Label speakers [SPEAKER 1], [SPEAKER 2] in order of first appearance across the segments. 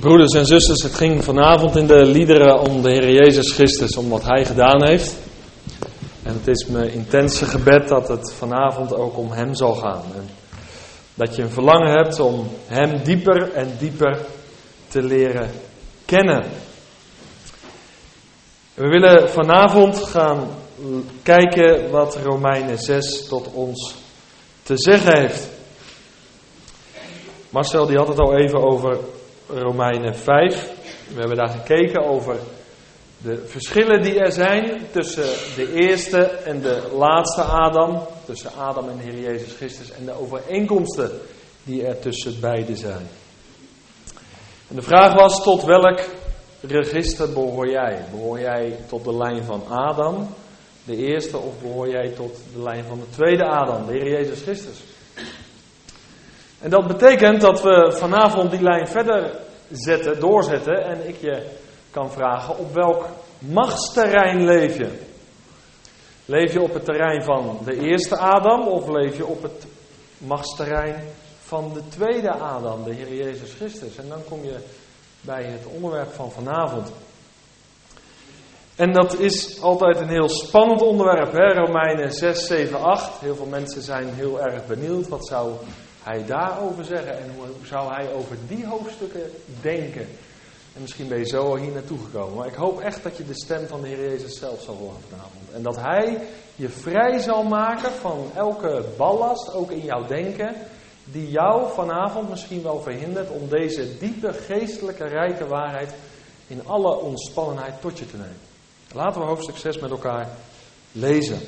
[SPEAKER 1] Broeders en zusters, het ging vanavond in de liederen om de Heer Jezus Christus, om wat Hij gedaan heeft. En het is mijn intense gebed dat het vanavond ook om Hem zal gaan. En dat je een verlangen hebt om Hem dieper en dieper te leren kennen. We willen vanavond gaan kijken wat Romeinen 6 tot ons te zeggen heeft. Marcel die had het al even over Romeinen 5. We hebben daar gekeken over de verschillen die er zijn tussen de eerste en de laatste Adam. Tussen Adam en de Heer Jezus Christus. En de overeenkomsten die er tussen beide zijn. En de vraag was: tot welk register behoor jij? Behoor jij tot de lijn van Adam, de eerste, of behoor jij tot de lijn van de tweede Adam, de Heer Jezus Christus? En dat betekent dat we vanavond die lijn verder zetten, doorzetten en ik je kan vragen op welk machtsterrein leef je? Leef je op het terrein van de eerste Adam of leef je op het machtsterrein van de tweede Adam, de Heer Jezus Christus? En dan kom je bij het onderwerp van vanavond. En dat is altijd een heel spannend onderwerp, hè? Romeinen 6, 7, 8. Heel veel mensen zijn heel erg benieuwd. Wat zou hij daarover zeggen en hoe zou hij over die hoofdstukken denken? En misschien ben je zo hier naartoe gekomen. Maar ik hoop echt dat je de stem van de Heer Jezus zelf zal horen vanavond. En dat Hij je vrij zal maken van elke ballast, ook in jouw denken, die jou vanavond misschien wel verhindert om deze diepe geestelijke rijke waarheid in alle ontspannenheid tot je te nemen. Laten we hoofdstuk 6 met elkaar lezen.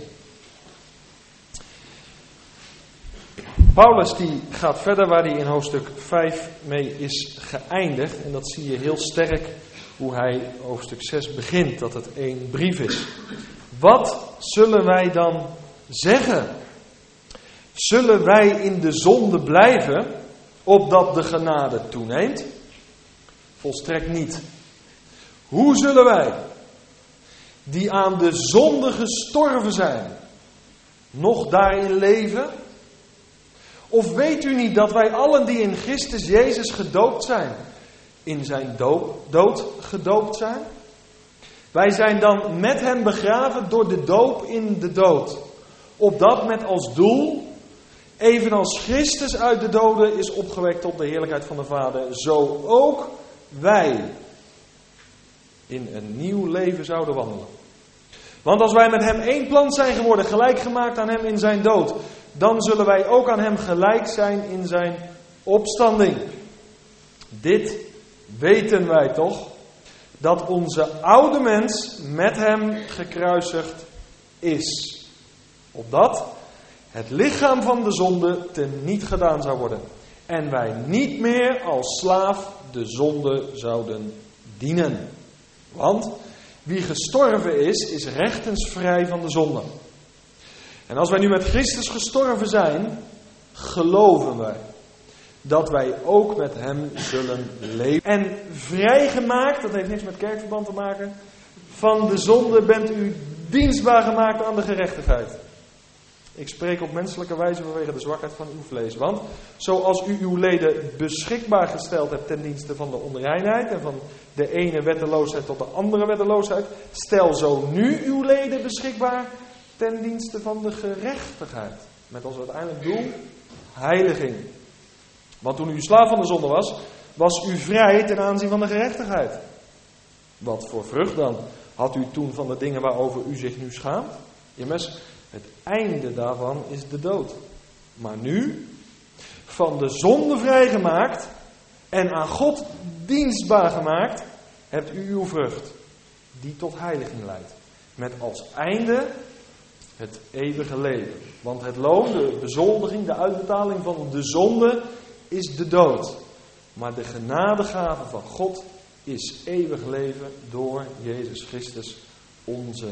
[SPEAKER 1] Paulus die gaat verder waar hij in hoofdstuk 5 mee is geëindigd. En dat zie je heel sterk hoe hij hoofdstuk 6 begint, dat het één brief is. Wat zullen wij dan zeggen? Zullen wij in de zonde blijven, opdat de genade toeneemt? Volstrekt niet. Hoe zullen wij, die aan de zonde gestorven zijn, nog daarin leven? Of weet u niet dat wij allen die in Christus Jezus gedoopt zijn, in zijn dood gedoopt zijn? Wij zijn dan met hem begraven door de doop in de dood. Opdat met als doel, evenals Christus uit de doden is opgewekt tot de heerlijkheid van de Vader, zo ook wij in een nieuw leven zouden wandelen. Want als wij met hem één plant zijn geworden, gelijk gemaakt aan hem in zijn dood, dan zullen wij ook aan hem gelijk zijn in zijn opstanding. Dit weten wij toch, dat onze oude mens met hem gekruisigd is. Opdat het lichaam van de zonde teniet gedaan zou worden. En wij niet meer als slaaf de zonde zouden dienen. Want wie gestorven is, is rechtensvrij van de zonde. En als wij nu met Christus gestorven zijn, geloven wij dat wij ook met Hem zullen leven. En vrijgemaakt, dat heeft niks met kerkverband te maken, van de zonde bent u dienstbaar gemaakt aan de gerechtigheid. Ik spreek op menselijke wijze vanwege de zwakheid van uw vlees. Want zoals u uw leden beschikbaar gesteld hebt ten dienste van de onreinheid en van de ene wetteloosheid tot de andere wetteloosheid, stel zo nu uw leden beschikbaar ten dienste van de gerechtigheid. Met als uiteindelijk doel heiliging. Want toen u slaaf van de zonde was, was u vrij ten aanzien van de gerechtigheid. Wat voor vrucht dan had u toen van de dingen waarover u zich nu schaamt? Immers, het einde daarvan is de dood. Maar nu, van de zonde vrijgemaakt en aan God dienstbaar gemaakt, hebt u uw vrucht, die tot heiliging leidt. Met als einde het eeuwige leven. Want het loon, de bezoldiging, de uitbetaling van de zonde is de dood. Maar de genadegave van God is eeuwig leven door Jezus Christus, onze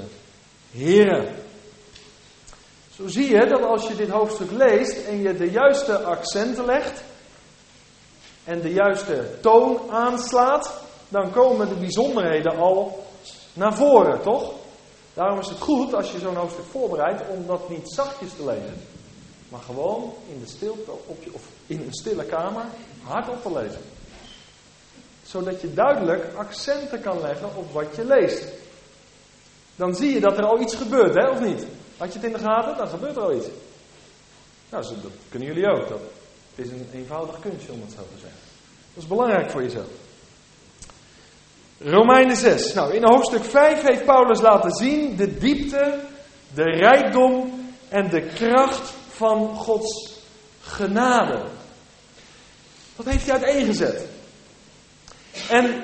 [SPEAKER 1] Heer. Zo zie je dat als je dit hoofdstuk leest en je de juiste accenten legt en de juiste toon aanslaat, dan komen de bijzonderheden al naar voren, toch? Daarom is het goed als je zo'n hoofdstuk voorbereidt om dat niet zachtjes te lezen. Maar gewoon in de stilte op je, of in een stille kamer hardop te lezen. zodat je duidelijk accenten kan leggen op wat je leest. Dan zie je dat er al iets gebeurt, hè, of niet? Had je het in de gaten? Dan gebeurt er al iets. Nou, dat kunnen jullie ook. Dat is een eenvoudig kunstje om het zo te zeggen. Dat is belangrijk voor jezelf. Romeinen 6. Nou, in hoofdstuk 5 heeft Paulus laten zien de diepte, de rijkdom en de kracht van Gods genade. Dat heeft hij uiteengezet. En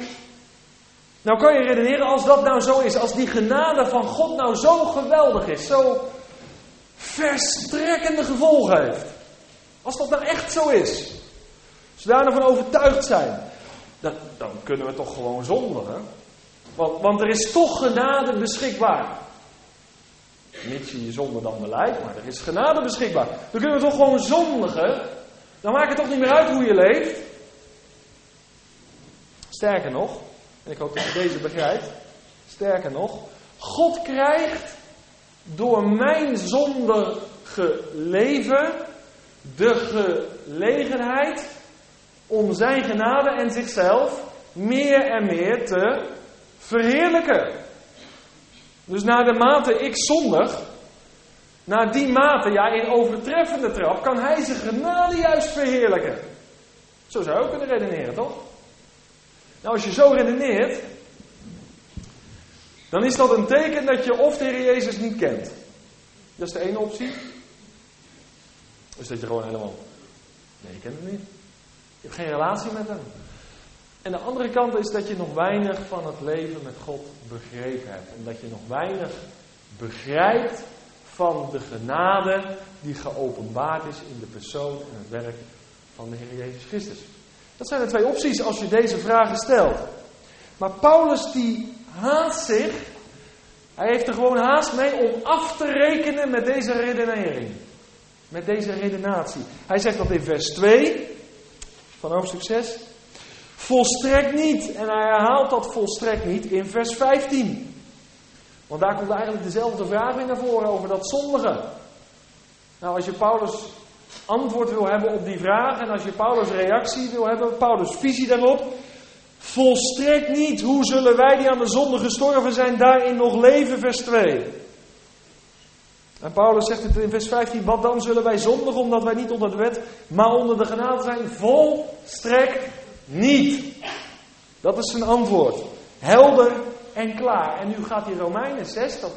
[SPEAKER 1] nou kan je redeneren, als dat nou zo is, als die genade van God nou zo geweldig is, zo verstrekkende gevolgen heeft. Als dat nou echt zo is, nou van overtuigd zijn, dan, dan kunnen we toch gewoon zondigen. Want, want er is toch genade beschikbaar. Niet je je zonde dan beleid, maar er is genade beschikbaar. Dan kunnen we toch gewoon zondigen. Dan maakt het toch niet meer uit hoe je leeft. Sterker nog, en ik hoop dat je deze begrijpt. Sterker nog, God krijgt door mijn zondige leven de gelegenheid om zijn genade en zichzelf meer en meer te verheerlijken. Dus naar de mate ik zondig, naar die mate, ja in overtreffende trap, kan hij zijn genade juist verheerlijken. Zo zou je ook kunnen redeneren, toch? Nou, als je zo redeneert, dan is dat een teken dat je of de Heer Jezus niet kent. Dat is de ene optie. Dus dat je gewoon helemaal. Nee, je kent hem niet. Je hebt geen relatie met hem. En de andere kant is dat je nog weinig van het leven met God begrepen hebt. En dat je nog weinig begrijpt van de genade die geopenbaard is in de persoon en het werk van de Heer Jezus Christus. Dat zijn de twee opties als je deze vragen stelt. Maar Paulus die haast zich, hij heeft er gewoon haast mee om af te rekenen met deze redenering. Met deze redenatie. Hij zegt dat in vers 2 van hoofdstuk 6. Volstrekt niet. En hij herhaalt dat volstrekt niet in vers 15. Want daar komt eigenlijk dezelfde vraag weer naar voren over dat zondige. Nou, als je Paulus antwoord wil hebben op die vraag en als je Paulus' reactie wil hebben, Paulus' visie daarop, volstrekt niet. Hoe zullen wij die aan de zonde gestorven zijn, daarin nog leven, vers 2. En Paulus zegt het in vers 15, wat dan zullen wij zondigen omdat wij niet onder de wet, maar onder de genade zijn? Volstrekt niet. Dat is zijn antwoord. Helder en klaar. En nu gaat die Romeinen 6, dat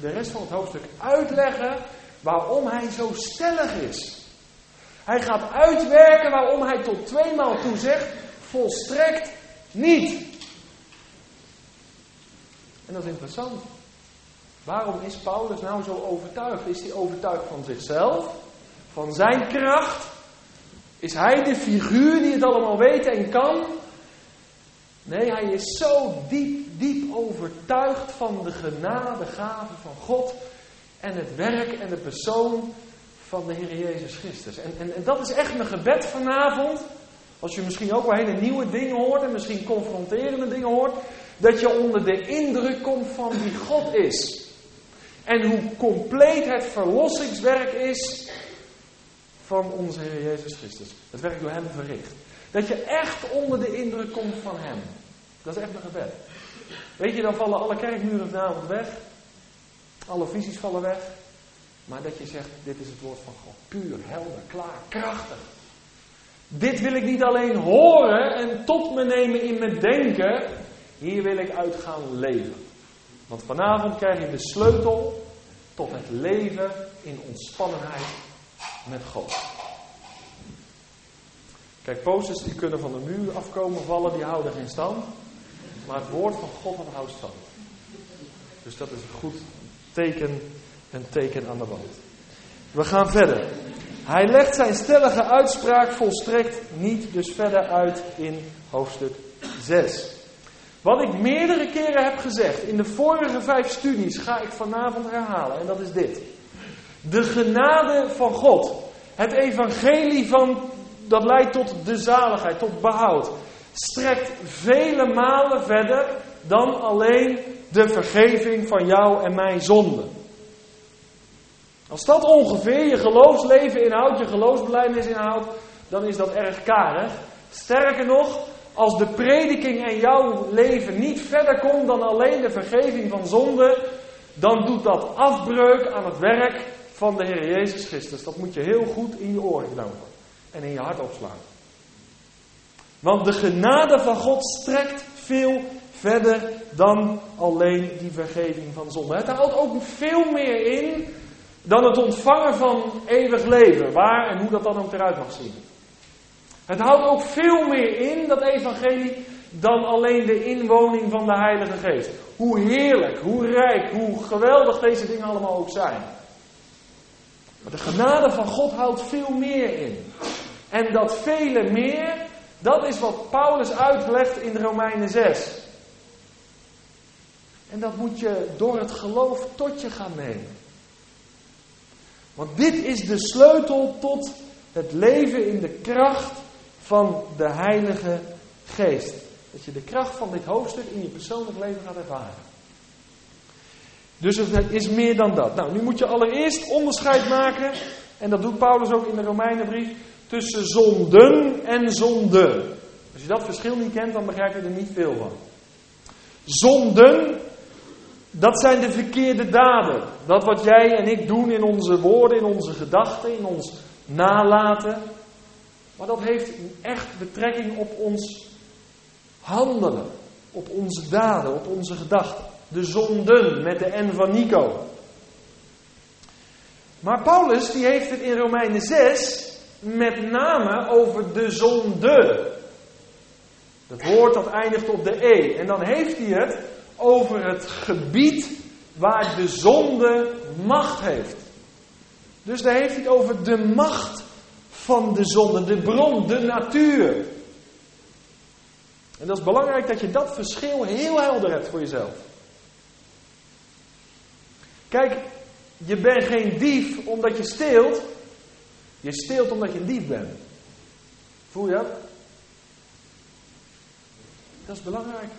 [SPEAKER 1] de rest van het hoofdstuk uitleggen waarom hij zo stellig is. Hij gaat uitwerken waarom hij tot tweemaal toe zegt: volstrekt niet. En dat is interessant. Waarom is Paulus nou zo overtuigd? Is hij overtuigd van zichzelf? Van zijn kracht? Is hij de figuur die het allemaal weet en kan? Nee, hij is zo diep, diep overtuigd van de genadegave van God en het werk en de persoon van de Heer Jezus Christus. En, en, en dat is echt mijn gebed vanavond. Als je misschien ook wel hele nieuwe dingen hoort en misschien confronterende dingen hoort. Dat je onder de indruk komt van wie God is. En hoe compleet het verlossingswerk is van onze Heer Jezus Christus. Het werk door Hem verricht. Dat je echt onder de indruk komt van Hem. Dat is echt mijn gebed. Weet je, dan vallen alle kerkmuren vanavond weg. Alle visies vallen weg. Maar dat je zegt, dit is het woord van God. Puur, helder, klaar, krachtig. Dit wil ik niet alleen horen en tot me nemen in mijn denken. Hier wil ik uit gaan leven. Want vanavond krijg je de sleutel tot het leven in ontspannenheid met God. Kijk, posters die kunnen van de muur afkomen, vallen, die houden geen stand. Maar het woord van God houdt stand. Dus dat is een goed teken, een teken aan de wand. We gaan verder. Hij legt zijn stellige uitspraak volstrekt niet dus verder uit in hoofdstuk 6. Wat ik meerdere keren heb gezegd in de vorige vijf studies ga ik vanavond herhalen en dat is dit. De genade van God, het evangelie van, dat leidt tot de zaligheid, tot behoud, strekt vele malen verder dan alleen de vergeving van jou en mijn zonde. Als dat ongeveer je geloofsleven inhoudt, je geloofsbelijdenis inhoudt, dan is dat erg karig. Sterker nog, als de prediking en jouw leven niet verder komt dan alleen de vergeving van zonde, dan doet dat afbreuk aan het werk van de Heer Jezus Christus. Dat moet je heel goed in je oren knopen en in je hart opslaan. Want de genade van God strekt veel verder dan alleen die vergeving van zonde. Het houdt ook veel meer in dan het ontvangen van eeuwig leven, waar en hoe dat dan ook eruit mag zien. Het houdt ook veel meer in, dat evangelie, dan alleen de inwoning van de Heilige Geest. Hoe heerlijk, hoe rijk, hoe geweldig deze dingen allemaal ook zijn. Maar de genade van God houdt veel meer in. En dat vele meer, dat is wat Paulus uitlegt in Romeinen 6. En dat moet je door het geloof tot je gaan nemen. Want dit is de sleutel tot het leven in de kracht van de Heilige Geest. Dat je de kracht van dit hoofdstuk in je persoonlijk leven gaat ervaren. Dus het is meer dan dat. Nou, nu moet je allereerst onderscheid maken, en dat doet Paulus ook in de Romeinenbrief, tussen zonden en zonde. Als je dat verschil niet kent, dan begrijp je er niet veel van. Zonden, dat zijn de verkeerde daden. Dat wat jij en ik doen in onze woorden, in onze gedachten, in ons nalaten. Maar dat heeft echt betrekking op ons handelen, op onze daden, op onze gedachten. De zonden met de N van Nico. Maar Paulus die heeft het in Romeinen 6 met name over de zonde. Dat woord dat eindigt op de E. En dan heeft hij het over het gebied waar de zonde macht heeft. Dus daar heeft hij het over de macht van de zonde, de bron, de natuur. En dat is belangrijk dat je dat verschil heel helder hebt voor jezelf. Kijk, je bent geen dief omdat je steelt. Je steelt omdat je een dief bent. Voel je dat? Dat is belangrijk.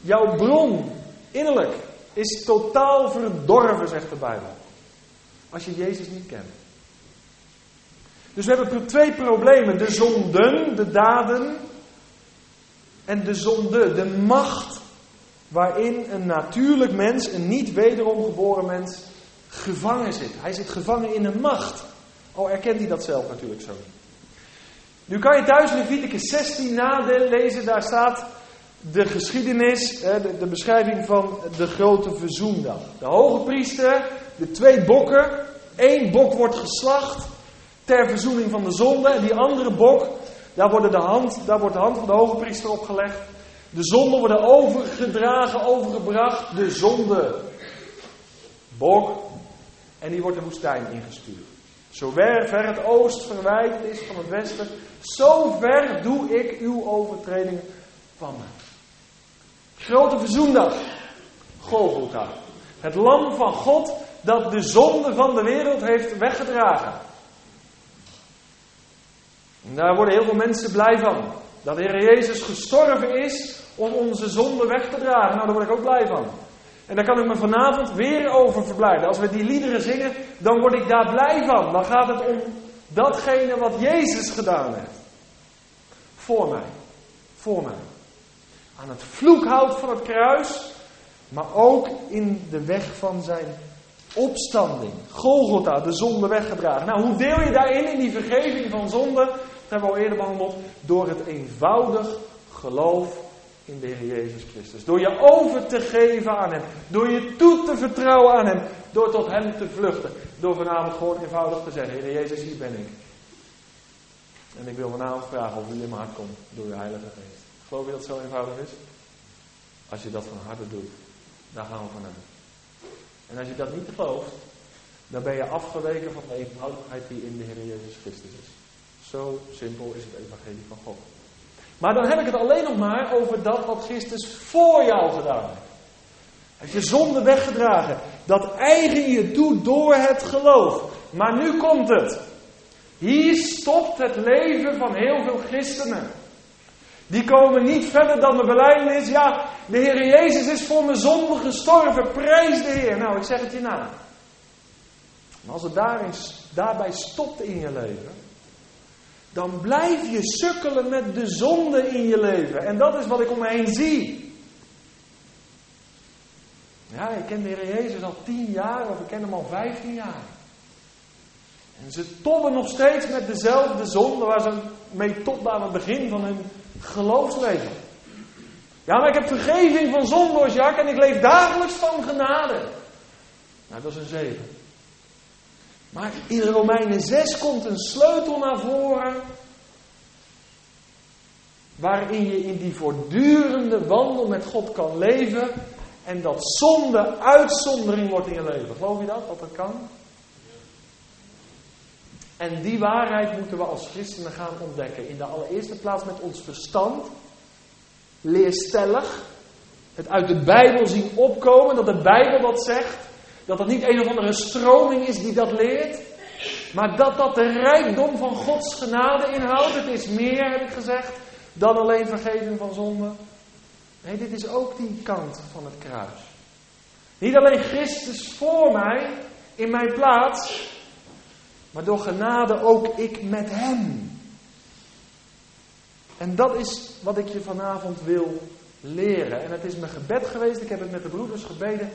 [SPEAKER 1] Jouw bron, innerlijk, is totaal verdorven, zegt de Bijbel. Als je Jezus niet kent. Dus we hebben twee problemen. De zonden, de daden. En de zonde, de macht waarin een natuurlijk mens, een niet wederom geboren mens, gevangen zit. Hij zit gevangen in een macht. Al erkent hij dat zelf natuurlijk zo. Nu kan je thuis Leviticus 16 nalezen, daar staat de geschiedenis, de, de beschrijving van de grote verzoendag. De hoge priester, de twee bokken, één bok wordt geslacht ter verzoening van de zonde. En die andere bok, daar, worden de hand, daar wordt de hand van de hoge priester opgelegd. De zonden worden overgedragen, overgebracht. De zonde. Bok. En die wordt de woestijn ingestuurd. Zo ver het oost verwijderd is van het westen, zo ver doe ik uw overtredingen van me. Grote verzoendag. Golgotha. Het lam van God dat de zonde van de wereld heeft weggedragen. En daar worden heel veel mensen blij van. Dat de Heer Jezus gestorven is om onze zonde weg te dragen. Nou, daar word ik ook blij van. En daar kan ik me vanavond weer over verblijden. Als we die liederen zingen, dan word ik daar blij van. Dan gaat het om datgene wat Jezus gedaan heeft. Voor mij. Voor mij. Aan het vloekhout van het kruis, maar ook in de weg van zijn opstanding. Golgotha, de zonde weggedragen. Nou, hoe deel je daarin, in die vergeving van zonde? Hebben we al eerder behandeld. Door het eenvoudig geloof in de Heer Jezus Christus. Door je over te geven aan Hem. Door je toe te vertrouwen aan Hem. Door tot Hem te vluchten. Door vanavond gewoon eenvoudig te zeggen: Heer Jezus, hier ben ik. En ik wil vanavond vragen of u in mijn hart komt door uw Heilige Geest. Geloof je dat het zo eenvoudig is? Als je dat van harte doet, dan gaan we van Hem. En als je dat niet gelooft, dan ben je afgeweken van de eenvoudigheid die in de Heer Jezus Christus is. Zo simpel is het evangelie van God. Maar dan heb ik het alleen nog maar over dat wat Christus voor jou gedaan heeft. Hij heeft je zonde weggedragen. Dat eigen je toe door het geloof. Maar nu komt het. Hier stopt het leven van heel veel christenen. Die komen niet verder dan de belijdenis. Ja, de Heer Jezus is voor mijn zonde gestorven. Prijs de Heer. Nou, ik zeg het je na. Maar als het daarbij stopt in je leven, dan blijf je sukkelen met de zonde in je leven. En dat is wat ik om me heen zie. Ja, ik ken de Heer Jezus al tien jaar of ik ken hem al vijftien jaar. En ze tobben nog steeds met dezelfde zonde waar ze mee tobden aan het begin van hun geloofsleven. Ja, maar ik heb vergeving van zonde, Jack, en ik leef dagelijks van genade. Nou, dat is een zeven. Maar in Romeinen 6 komt een sleutel naar voren. Waarin je in die voortdurende wandel met God kan leven. En dat zonde uitzondering wordt in je leven. Geloof je dat? Dat dat kan? En die waarheid moeten we als christenen gaan ontdekken. In de allereerste plaats met ons verstand. Leerstellig. Het uit de Bijbel zien opkomen. Dat de Bijbel dat zegt. Dat dat niet een of andere stroming is die dat leert. Maar dat dat de rijkdom van Gods genade inhoudt. Het is meer, heb ik gezegd, dan alleen vergeving van zonde. Nee, dit is ook die kant van het kruis. Niet alleen Christus voor mij, in mijn plaats, maar door genade ook ik met Hem. En dat is wat ik je vanavond wil leren. En het is mijn gebed geweest, ik heb het met de broeders gebeden.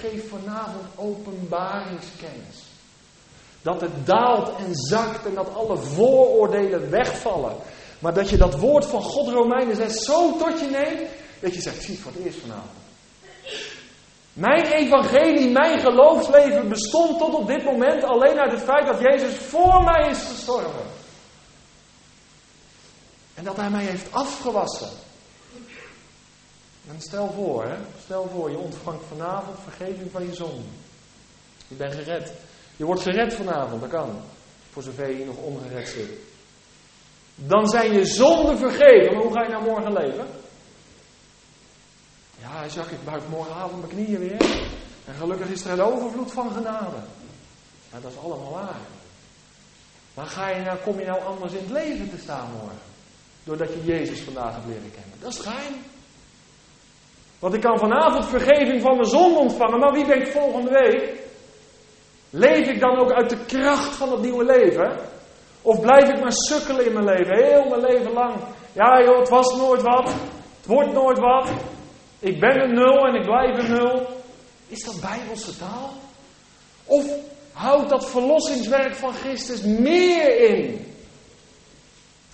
[SPEAKER 1] Geef vanavond openbaringskennis. Dat het daalt en zakt en dat alle vooroordelen wegvallen. Maar dat je dat woord van God Romeinen 6 zo tot je neemt, dat je zegt, zie voor het eerst vanavond. Mijn evangelie, mijn geloofsleven bestond tot op dit moment alleen uit het feit dat Jezus voor mij is gestorven. En dat hij mij heeft afgewassen. En stel voor, stel voor, je ontvangt vanavond vergeving van je zonde. Je bent gered. Je wordt gered vanavond, dat kan. Voor zover je nog ongered zit. Dan zijn je zonden vergeven. Maar hoe ga je nou morgen leven? Ja, Jacques, ik buig morgenavond mijn knieën weer. En gelukkig is er een overvloed van genade. Ja, dat is allemaal waar. Maar ga je nou, kom je nou anders in het leven te staan morgen? Doordat je Jezus vandaag hebt leren kennen. Dat is geheim. Want ik kan vanavond vergeving van mijn zonde ontvangen, maar wie weet volgende week? Leef ik dan ook uit de kracht van het nieuwe leven? Of blijf ik maar sukkelen in mijn leven, heel mijn leven lang? Ja joh, het was nooit wat. Het wordt nooit wat. Ik ben een nul en ik blijf een nul. Is dat bijbelse taal? Of houdt dat verlossingswerk van Christus meer in?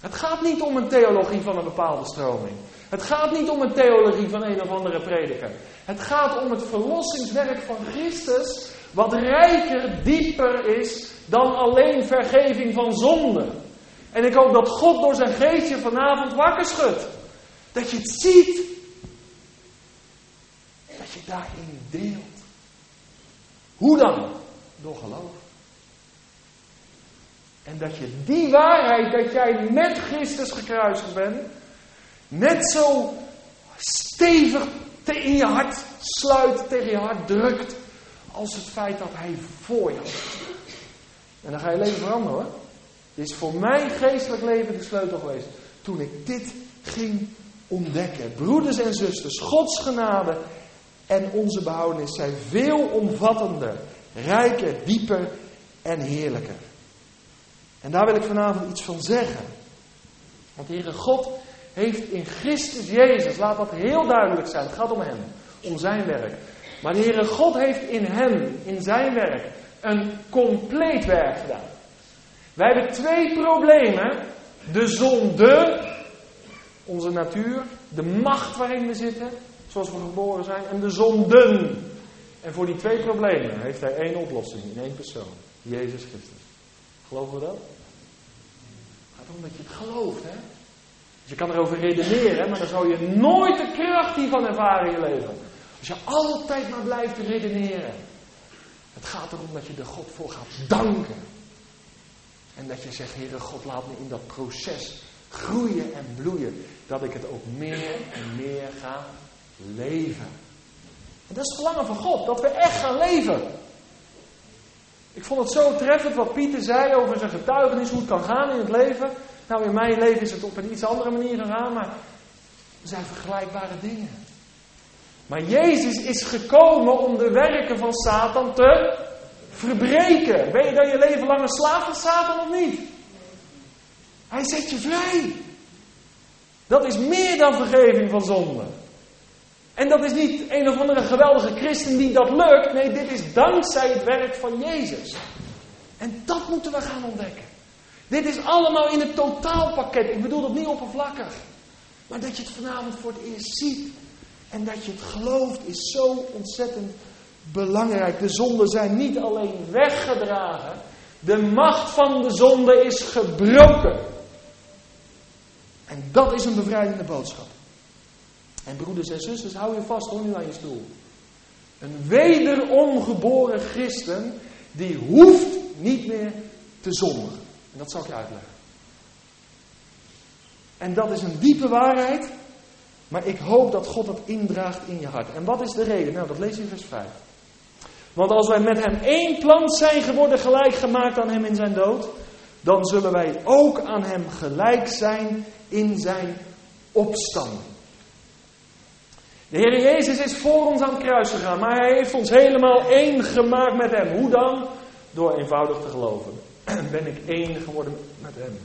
[SPEAKER 1] Het gaat niet om een theologie van een bepaalde stroming. Het gaat niet om een theologie van een of andere prediker. Het gaat om het verlossingswerk van Christus, wat rijker, dieper is dan alleen vergeving van zonde. En ik hoop dat God door zijn geestje vanavond wakker schudt. Dat je het ziet. Dat je daarin deelt. Hoe dan? Door geloof. En dat je die waarheid dat jij met Christus gekruisigd bent, net zo stevig in je hart sluit, tegen je hart drukt, als het feit dat hij voor je is. En dan ga je leven veranderen hoor. Is voor mijn geestelijk leven de sleutel geweest. Toen ik dit ging ontdekken. Broeders en zusters, Gods genade en onze behoudenis zijn veel omvattender, rijker, dieper en heerlijker. En daar wil ik vanavond iets van zeggen. Want Heere God heeft in Christus Jezus, laat dat heel duidelijk zijn, het gaat om Hem, om Zijn werk. Maar de Heere God heeft in Hem, in Zijn werk, een compleet werk gedaan. Wij hebben twee problemen. De zonde, onze natuur, de macht waarin we zitten, zoals we geboren zijn, en de zonden. En voor die twee problemen heeft hij één oplossing in één persoon. Jezus Christus. Geloven we dat? Het gaat om dat je het gelooft, hè? Dus je kan erover redeneren, maar dan zou je nooit de kracht hiervan ervaren in je leven. Als je altijd maar blijft redeneren. Het gaat erom dat je er God voor gaat danken. En dat je zegt, Heere God, laat me in dat proces groeien en bloeien. Dat ik het ook meer en meer ga leven. En dat is het verlangen van God, dat we echt gaan leven. Ik vond het zo treffend wat Pieter zei over zijn getuigenis, hoe het kan gaan in het leven. Nou, in mijn leven is het op een iets andere manier gegaan, maar er zijn vergelijkbare dingen. Maar Jezus is gekomen om de werken van Satan te verbreken. Ben je dan je leven lang een slaaf van Satan of niet? Hij zet je vrij. Dat is meer dan vergeving van zonde. En dat is niet een of andere geweldige christen die dat lukt. Nee, dit is dankzij het werk van Jezus. En dat moeten we gaan ontdekken. Dit is allemaal in het totaalpakket. Ik bedoel dat niet oppervlakkig. Maar dat je het vanavond voor het eerst ziet. En dat je het gelooft is zo ontzettend belangrijk. De zonden zijn niet alleen weggedragen. De macht van de zonde is gebroken. En dat is een bevrijdende boodschap. En broeders en zusters, hou je vast hoor nu aan je stoel. Een wederom geboren christen, die hoeft niet meer te zondigen. En dat zal ik uitleggen. En dat is een diepe waarheid, maar ik hoop dat God dat indraagt in je hart. En wat is de reden? Nou, dat lees je in vers 5. Want als wij met hem één plant zijn geworden, gelijk gemaakt aan hem in zijn dood, dan zullen wij ook aan hem gelijk zijn in zijn opstanding. De Heer Jezus is voor ons aan het kruis gegaan, maar Hij heeft ons helemaal één gemaakt met Hem. Hoe dan? Door eenvoudig te geloven. Ben ik één geworden met Hem.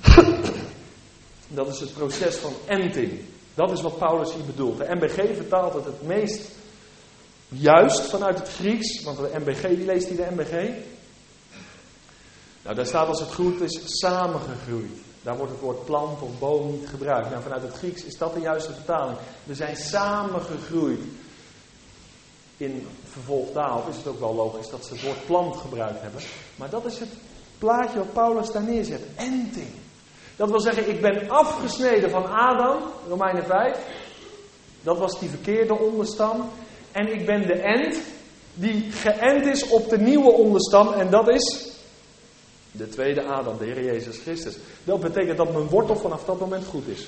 [SPEAKER 1] Dat is het proces van enting. Dat is wat Paulus hier bedoelt. De MBG vertaalt het het meest juist vanuit het Grieks, want de MBG, wie leest die de MBG? Nou, daar staat als het goed is samengegroeid. Daar wordt het woord plant of boom niet gebruikt. Nou, vanuit het Grieks is dat de juiste vertaling. We zijn samengegroeid. In vervolgtaal is het ook wel logisch dat ze het woord plant gebruikt hebben. Maar dat is het plaatje wat Paulus daar neerzet. Enting. Dat wil zeggen, ik ben afgesneden van Adam, Romeinen 5. Dat was die verkeerde onderstam. En ik ben de end die geënt is op de nieuwe onderstam. En dat is de tweede Adam, de Heer Jezus Christus. Dat betekent dat mijn wortel vanaf dat moment goed is.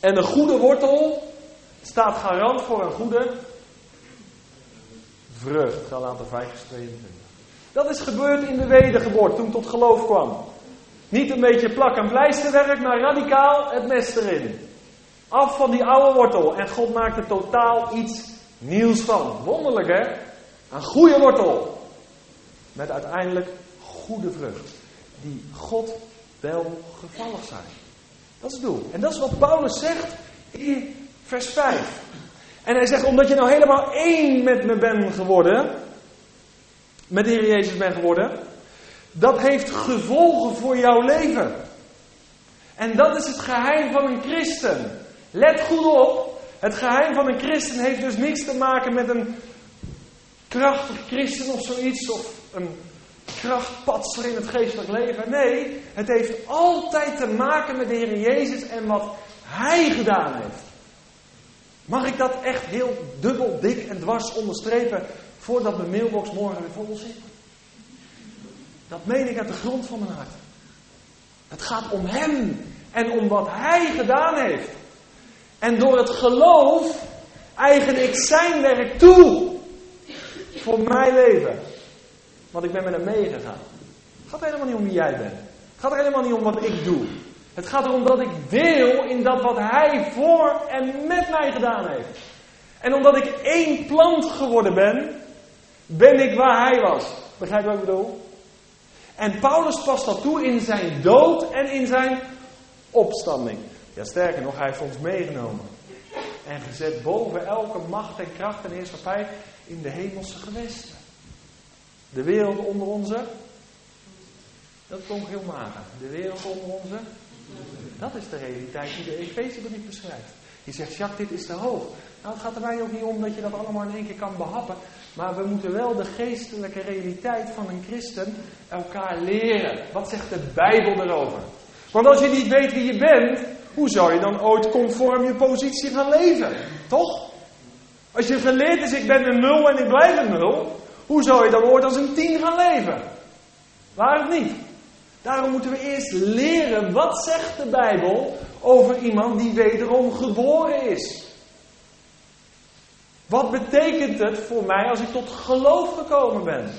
[SPEAKER 1] En een goede wortel staat garant voor een goede vrucht. Galaten 5 vers 22. Dat is gebeurd in de wedergeboorte, toen tot geloof kwam. Niet een beetje plak- en pleisterwerk, maar radicaal het mes erin. Af van die oude wortel. En God maakt er totaal iets nieuws van. Wonderlijk hè? Een goede wortel. Met uiteindelijk goede vrucht. Die God wel gevallig zijn. Dat is het doel. En dat is wat Paulus zegt in vers 5. En hij zegt, omdat je nou helemaal één met me bent geworden, met de Heer Jezus bent geworden, dat heeft gevolgen voor jouw leven. En dat is het geheim van een christen. Let goed op, het geheim van een christen heeft dus niks te maken met een krachtig christen of zoiets, of een krachtpatser in het geestelijk leven. Nee, het heeft altijd te maken met de Heer Jezus en wat Hij gedaan heeft. Mag ik dat echt heel dubbel, dik en dwars onderstrepen voordat mijn mailbox morgen weer vol zit? Dat meen ik uit de grond van mijn hart. Het gaat om Hem en om wat Hij gedaan heeft. En door het geloof eigen ik Zijn werk toe voor mijn leven. Want ik ben met hem meegegaan. Het gaat helemaal niet om wie jij bent. Het gaat helemaal niet om wat ik doe. Het gaat erom dat ik deel in dat wat hij voor en met mij gedaan heeft. En omdat ik één plant geworden ben, ben ik waar hij was. Begrijp je wat ik bedoel? En Paulus past dat toe in zijn dood en in zijn opstanding. Ja, sterker nog, hij heeft ons meegenomen. En gezet boven elke macht en kracht en heerschappij in de hemelse gewesten. De wereld onder onze. Dat klonk heel mager. De wereld onder onze. Dat is de realiteit die de Efezebrief beschrijft. Je zegt, Jacques, dit is te hoog. Nou, het gaat er mij ook niet om dat je dat allemaal in één keer kan behappen. Maar we moeten wel de geestelijke realiteit van een christen elkaar leren. Wat zegt de Bijbel erover? Want als je niet weet wie je bent, hoe zou je dan ooit conform je positie gaan leven? Toch? Als je geleerd is, ik ben een nul en ik blijf een nul, hoe zou je dan ooit als een tien gaan leven? Waar niet? Daarom moeten we eerst leren wat zegt de Bijbel over iemand die wederom geboren is. Wat betekent het voor mij als ik tot geloof gekomen ben?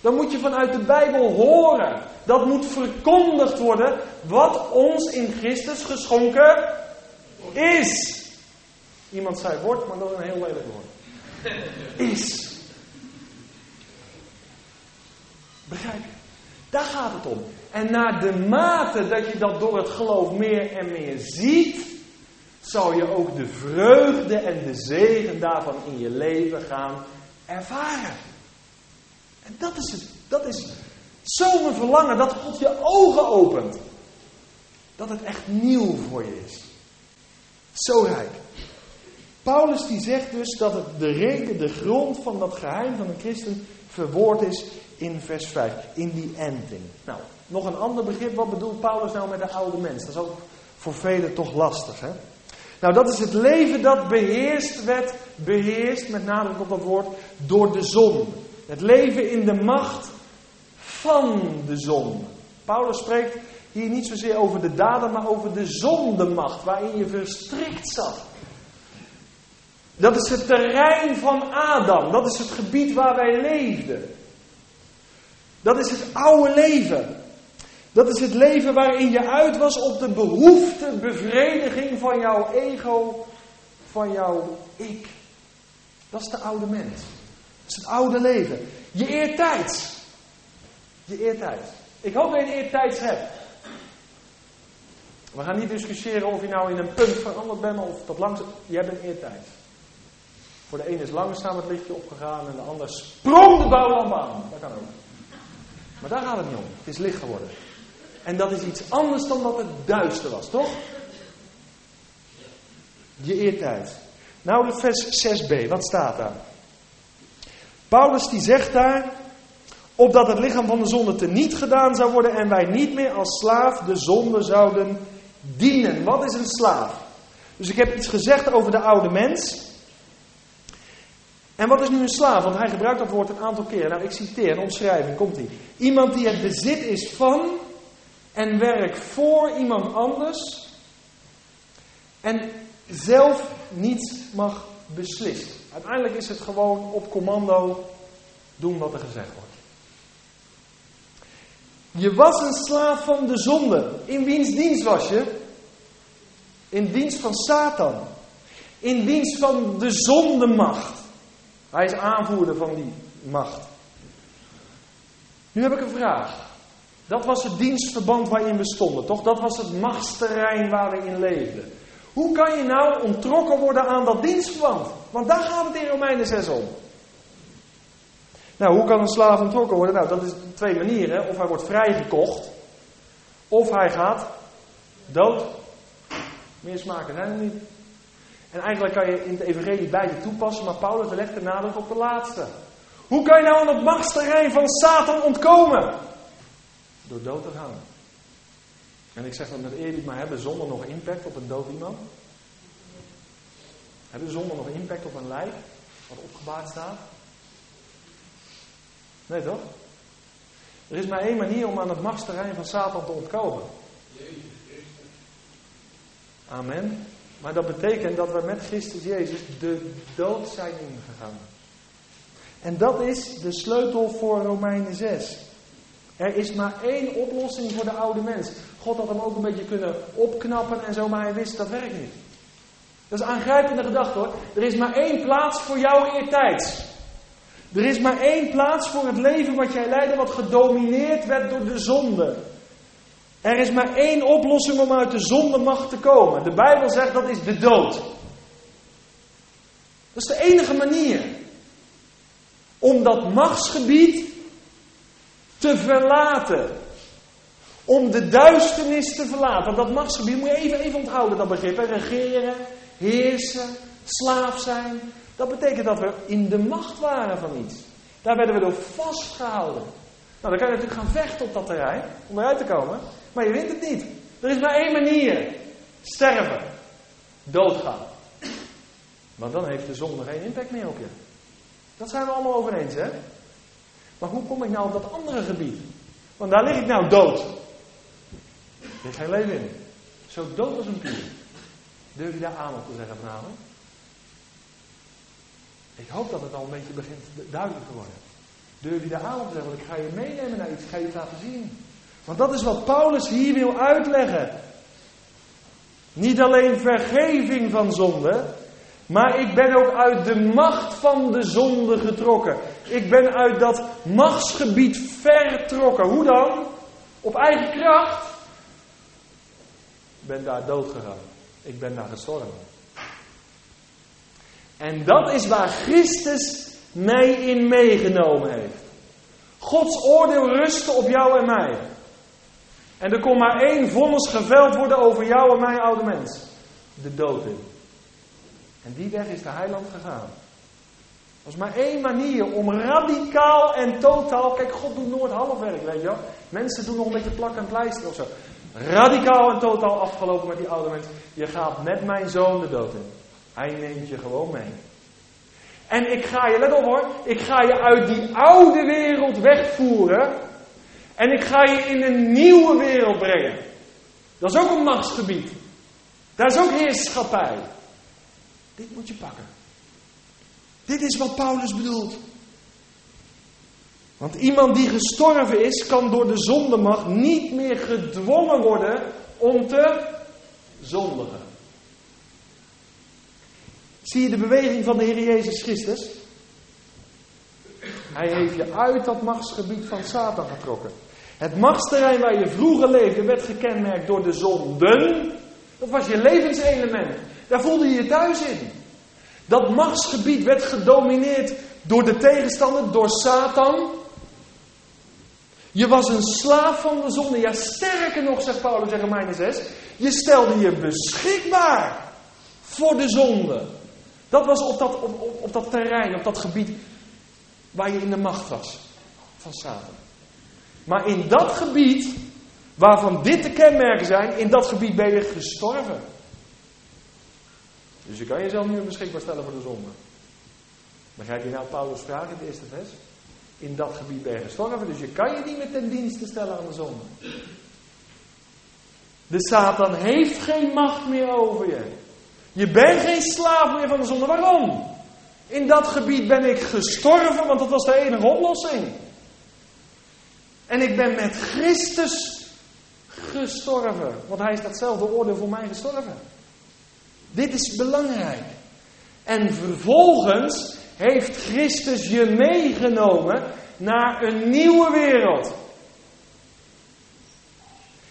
[SPEAKER 1] Dan moet je vanuit de Bijbel horen. Dat moet verkondigd worden wat ons in Christus geschonken is. Iemand zei wordt, maar dat is een heel lelijk woord. Is. Begrijp je? Daar gaat het om. En naar de mate dat je dat door het geloof meer en meer ziet, zal je ook de vreugde en de zegen daarvan in je leven gaan ervaren. En dat is het. Dat is zo'n verlangen dat God je ogen opent. Dat het echt nieuw voor je is. Zo rijk. Paulus die zegt dus dat het de reden, de grond van dat geheim van een christen verwoord is in vers 5. In die ending. Nou, nog een ander begrip. Wat bedoelt Paulus nou met de oude mens? Dat is ook voor velen toch lastig. Hè? Nou, dat is het leven dat beheerst werd, beheerst, met nadruk op dat woord, door de zon. Het leven in de macht van de zon. Paulus spreekt hier niet zozeer over de daden, maar over de zondemacht waarin je verstrikt zat. Dat is het terrein van Adam. Dat is het gebied waar wij leefden. Dat is het oude leven. Dat is het leven waarin je uit was op de behoefte, bevrediging van jouw ego, van jouw ik. Dat is de oude mens. Dat is het oude leven. Je eertijds. Je eertijds. Ik hoop dat je een eertijds hebt. We gaan niet discussiëren of je nou in een punt veranderd bent of dat langzaam. Je hebt een eertijds. Voor de ene is langzaam het lichtje opgegaan en de ander sprong de bouwlamp aan. Dat kan ook. Maar daar gaat het niet om. Het is licht geworden. En dat is iets anders dan dat het duister was, toch? Je eertijd. Nou, de vers 6b, wat staat daar? Paulus die zegt daar, opdat het lichaam van de zonde teniet gedaan zou worden en wij niet meer als slaaf de zonde zouden dienen. Wat is een slaaf? Dus ik heb iets gezegd over de oude mens. En wat is nu een slaaf? Want hij gebruikt dat woord een aantal keer. Nou, ik citeer een omschrijving, komt ie. Iemand die het bezit is van en werkt voor iemand anders en zelf niets mag beslissen. Uiteindelijk is het gewoon op commando doen wat er gezegd wordt. Je was een slaaf van de zonde. In wiens dienst was je? In dienst van Satan. In dienst van de zondemacht. Hij is aanvoerder van die macht. Nu heb ik een vraag. Dat was het dienstverband waarin we stonden, toch? Dat was het machtsterrein waar we in leefden. Hoe kan je nou ontrokken worden aan dat dienstverband? Want daar gaat het in Romeinen 6 om. Nou, hoe kan een slaaf ontrokken worden? Nou, dat is twee manieren. Of hij wordt vrijgekocht, of hij gaat dood. Meer smaken zijn er niet. En eigenlijk kan je in het evangelie beide toepassen, maar Paulus legt de nadruk op de laatste. Hoe kan je nou aan het machtsterrein van Satan ontkomen? Door dood te gaan. En ik zeg dat met eerlijk, maar hebben zonden nog impact op een dood iemand? Hebben zonden nog impact op een lijf wat opgebaard staat? Nee toch? Er is maar één manier om aan het machtsterrein van Satan te ontkomen. Amen. Maar dat betekent dat we met Christus Jezus de dood zijn ingegaan. En dat is de sleutel voor Romeinen 6. Er is maar één oplossing voor de oude mens. God had hem ook een beetje kunnen opknappen en zo, maar hij wist dat werkt niet. Dat is een aangrijpende gedachte hoor. Er is maar één plaats voor jouw eertijds. Er is maar één plaats voor het leven wat jij leidde, wat gedomineerd werd door de zonde. Er is maar één oplossing om uit de zondemacht te komen. De Bijbel zegt dat is de dood. Dat is de enige manier om dat machtsgebied te verlaten. Om de duisternis te verlaten. Dat machtsgebied moet je even, even onthouden, dat begrip. Regeren, heersen, slaaf zijn. Dat betekent dat we in de macht waren van iets. Daar werden we door vastgehouden. Nou, dan kan je natuurlijk gaan vechten op dat terrein om eruit te komen. Maar je wint het niet. Er is maar één manier. Sterven. Doodgaan. Want dan heeft de zonde geen impact meer op je. Dat zijn we allemaal over eens, hè? Maar hoe kom ik nou op dat andere gebied? Want daar lig ik nou dood. Er is geen leven in. Zo dood als een pier. Durf je daar aan op te zeggen vanavond? Ik hoop dat het al een beetje begint duidelijk te worden. Durf je daar aan op te zeggen? Want ik ga je meenemen naar iets. Ik ga je het laten zien. Want dat is wat Paulus hier wil uitleggen. Niet alleen vergeving van zonde, maar ik ben ook uit de macht van de zonde getrokken. Ik ben uit dat machtsgebied vertrokken. Hoe dan? op eigen kracht. Ik ben daar dood. Ik ben daar gestorven. En dat is waar Christus mij in meegenomen heeft. Gods oordeel rustte op jou en mij. En er kon maar één vonnis geveld worden over jou en mij, oude mens. De dood in. En die weg is de heiland gegaan. Er was maar één manier om radicaal en totaal. Kijk, God doet nooit halfwerk, weet je wel. Mensen doen nog een beetje plak en pleister of zo. Radicaal en totaal afgelopen met die oude mens. Je gaat met mijn zoon de dood in. Hij neemt je gewoon mee. En ik ga je, let op hoor, ik ga je uit die oude wereld wegvoeren. En ik ga je in een nieuwe wereld brengen. Dat is ook een machtsgebied. Daar is ook heerschappij. Dit moet je pakken. Dit is wat Paulus bedoelt. Want iemand die gestorven is, kan door de zondemacht niet meer gedwongen worden om te zondigen. Zie je de beweging van de Heer Jezus Christus? Hij heeft je uit dat machtsgebied van Satan getrokken. Het machtsterrein waar je vroeger leefde werd gekenmerkt door de zonden. Dat was je levenselement. Daar voelde je je thuis in. Dat machtsgebied werd gedomineerd door de tegenstander, door Satan. Je was een slaaf van de zonde. Ja, sterker nog, zegt Paulus in Romeinen 6. Je stelde je beschikbaar voor de zonde. Dat was op dat, op, op, op dat terrein, op dat gebied waar je in de macht was van Satan. Maar in dat gebied, waarvan dit de kenmerken zijn, in dat gebied ben je gestorven. Dus je kan jezelf nu beschikbaar stellen voor de zonde. Begrijp je nou Paulus' vraag in het eerste vers? In dat gebied ben je gestorven, dus je kan je niet meer ten dienste stellen aan de zonde. De Satan heeft geen macht meer over je. Je bent geen slaaf meer van de zonde. Waarom? In dat gebied ben ik gestorven, want dat was de enige oplossing. En ik ben met Christus gestorven, want hij is datzelfde oordeel voor mij gestorven. Dit is belangrijk. En vervolgens heeft Christus je meegenomen naar een nieuwe wereld.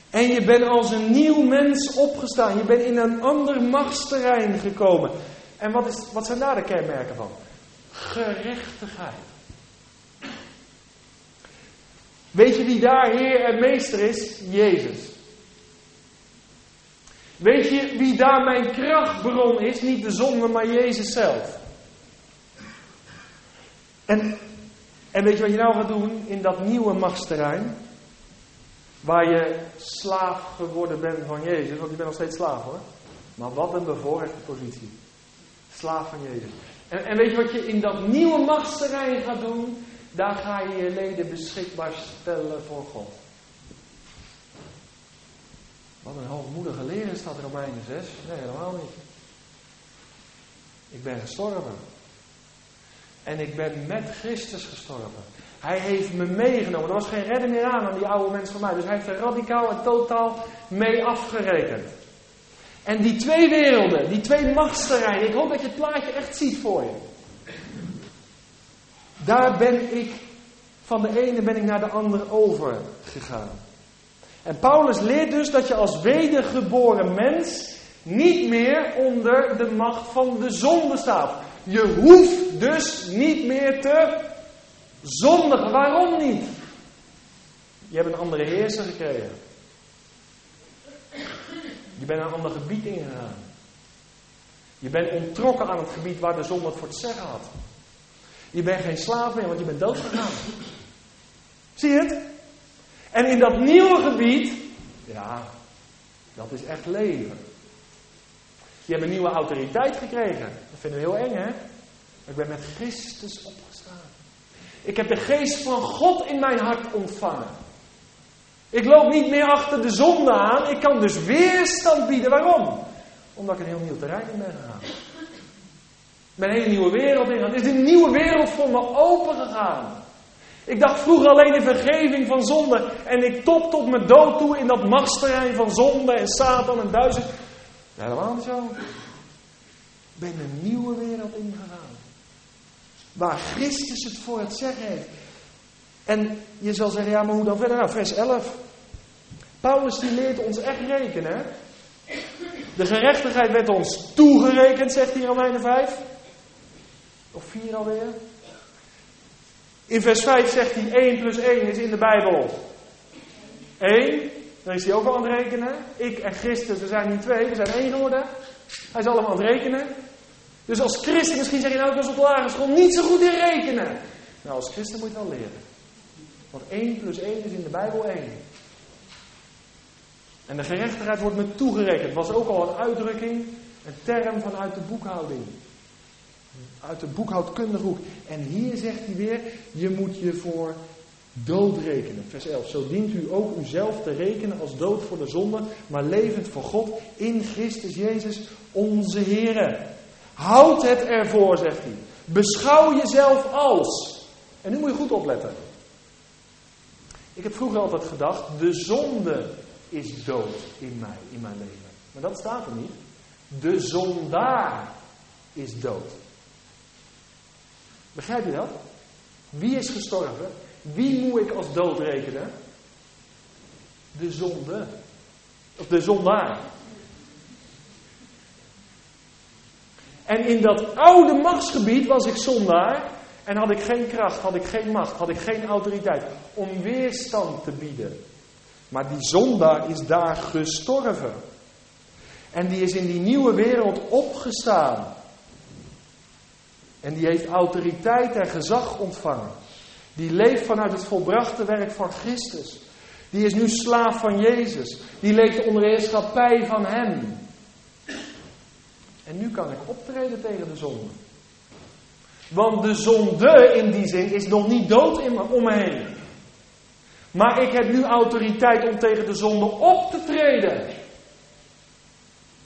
[SPEAKER 1] En je bent als een nieuw mens opgestaan. Je bent in een ander machtsterrein gekomen. En wat, is, wat zijn daar de kenmerken van? Gerechtigheid. Weet je wie daar Heer en Meester is? Jezus. Weet je wie daar mijn krachtbron is? Niet de zonde, maar Jezus zelf. En, en weet je wat je nou gaat doen in dat nieuwe machtsterrein? Waar je slaaf geworden bent van Jezus, want je bent nog steeds slaaf hoor. Maar wat een bevoorrechte positie. Slaaf van Jezus. En, en weet je wat je in dat nieuwe machtsterrein gaat doen? Daar ga je je leden beschikbaar stellen voor God. Wat een hoogmoedige leer is dat Romeinen 6. Nee, helemaal niet. Ik ben gestorven. En ik ben met Christus gestorven. Hij heeft me meegenomen. Er was geen redder meer aan aan die oude mens van mij. Dus hij heeft er radicaal en totaal mee afgerekend. En die twee werelden, die twee machtsterreinen. Ik hoop dat je het plaatje echt ziet voor je. Daar ben ik, van de ene ben ik naar de andere overgegaan. En Paulus leert dus dat je als wedergeboren mens niet meer onder de macht van de zonde staat. Je hoeft dus niet meer te zondigen. Waarom niet? Je hebt een andere heerser gekregen. Je bent een ander gebied ingegaan. Je bent ontrokken aan het gebied waar de zon het voor te zeggen had. Je bent geen slaaf meer, want je bent doodgegaan. Zie je het? En in dat nieuwe gebied, ja, dat is echt leven. Je hebt een nieuwe autoriteit gekregen. Dat vinden we heel eng, hè? Ik ben met Christus opgestaan. Ik heb de geest van God in mijn hart ontvangen. Ik loop niet meer achter de zonde aan. Ik kan dus weerstand bieden. Waarom? Omdat ik een heel nieuw terrein in ben gegaan. Ben een hele nieuwe wereld ingegaan. Het is een nieuwe wereld voor me open gegaan. Ik dacht vroeger alleen in vergeving van zonde. En ik top tot mijn dood toe in dat machtsterrein van zonde en Satan en duizend. Helemaal niet zo. Ik ben een nieuwe wereld ingegaan. Waar Christus het voor het zeggen heeft. En je zal zeggen, ja, maar hoe dan verder? Nou, vers 11. Paulus die leert ons echt rekenen. De gerechtigheid werd ons toegerekend, zegt hij in Romeinen 5. Of 4 alweer. In vers 5 zegt hij 1 plus 1 is in de Bijbel 1. Dan is hij ook al aan het rekenen. Ik en Christus, we zijn niet twee, we zijn één geworden. Hij is allemaal aan het rekenen. Dus als christen, misschien zeg je nou, ik was op de lagere school niet zo goed in rekenen. Nou, als christen moet je wel leren. Want 1 plus 1 is in de Bijbel 1. En de gerechtigheid wordt me toegerekend. Was ook al een uitdrukking, een term vanuit de boekhouding. Uit de boekhoudkundige hoek. En hier zegt hij weer, je moet je voor dood rekenen. Vers 11. Zo dient u ook uzelf te rekenen als dood voor de zonde, maar levend voor God in Christus Jezus onze Here. Houd het ervoor, zegt hij. Beschouw jezelf als. En nu moet je goed opletten. Ik heb vroeger altijd gedacht, de zonde is dood in mij, in mijn leven. Maar dat staat er niet. De zondaar is dood. Begrijp je dat? Wie is gestorven? Wie moet ik als dood rekenen? De zonde. Of de zondaar. En in dat oude machtsgebied was ik zondaar. En had ik geen kracht, had ik geen macht, had ik geen autoriteit om weerstand te bieden. Maar die zondaar is daar gestorven. En die is in die nieuwe wereld opgestaan. En die heeft autoriteit en gezag ontvangen. Die leeft vanuit het volbrachte werk van Christus. Die is nu slaaf van Jezus. Die leeft onder de heerschappij van Hem. En nu kan ik optreden tegen de zonde. Want de zonde in die zin is nog niet dood in me, om me heen. Maar ik heb nu autoriteit om tegen de zonde op te treden.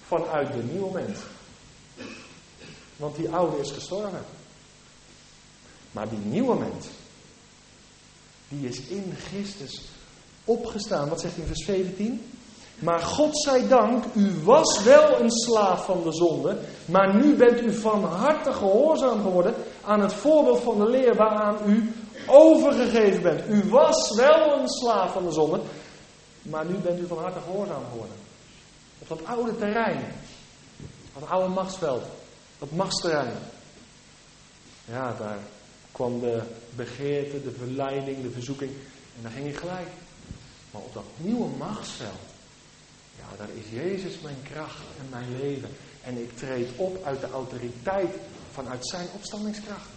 [SPEAKER 1] Vanuit de nieuwe mens. Want die oude is gestorven. Maar die nieuwe mens, die is in Christus opgestaan. Wat zegt hij in vers 17? Maar God zij dank, u was wel een slaaf van de zonde, maar nu bent u van harte gehoorzaam geworden aan het voorbeeld van de leer waaraan u overgegeven bent. U was wel een slaaf van de zonde, maar nu bent u van harte gehoorzaam geworden. Op dat oude terrein, dat oude machtsveld, dat machtsterrein. Ja, daar kwam de begeerte, de verleiding, de verzoeking en daar ging je gelijk. Maar op dat nieuwe machtsveld, ja, daar is Jezus mijn kracht en mijn leven. En ik treed op uit de autoriteit vanuit zijn opstandingskracht.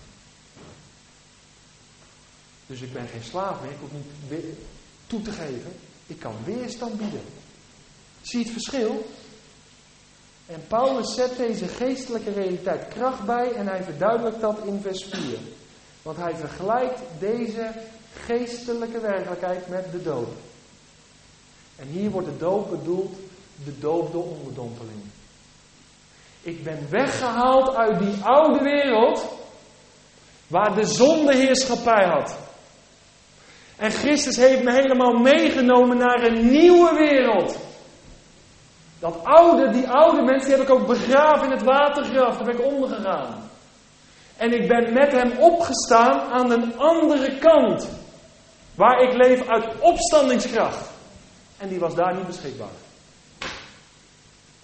[SPEAKER 1] Dus ik ben geen slaaf meer, ik hoef niet toe te geven. Ik kan weerstand bieden. Zie je het verschil? En Paulus zet deze geestelijke realiteit kracht bij en hij verduidelijkt dat in vers 4. Want hij vergelijkt deze geestelijke werkelijkheid met de dood. En hier wordt de dood bedoeld, de dood door onderdompeling. Ik ben weggehaald uit die oude wereld waar de zondeheerschappij had. En Christus heeft me helemaal meegenomen naar een nieuwe wereld. Dat oude, die oude mensen, heb ik ook begraven in het watergraf. Daar ben ik ondergegaan. En ik ben met hem opgestaan aan een andere kant. Waar ik leef uit opstandingskracht. En die was daar niet beschikbaar.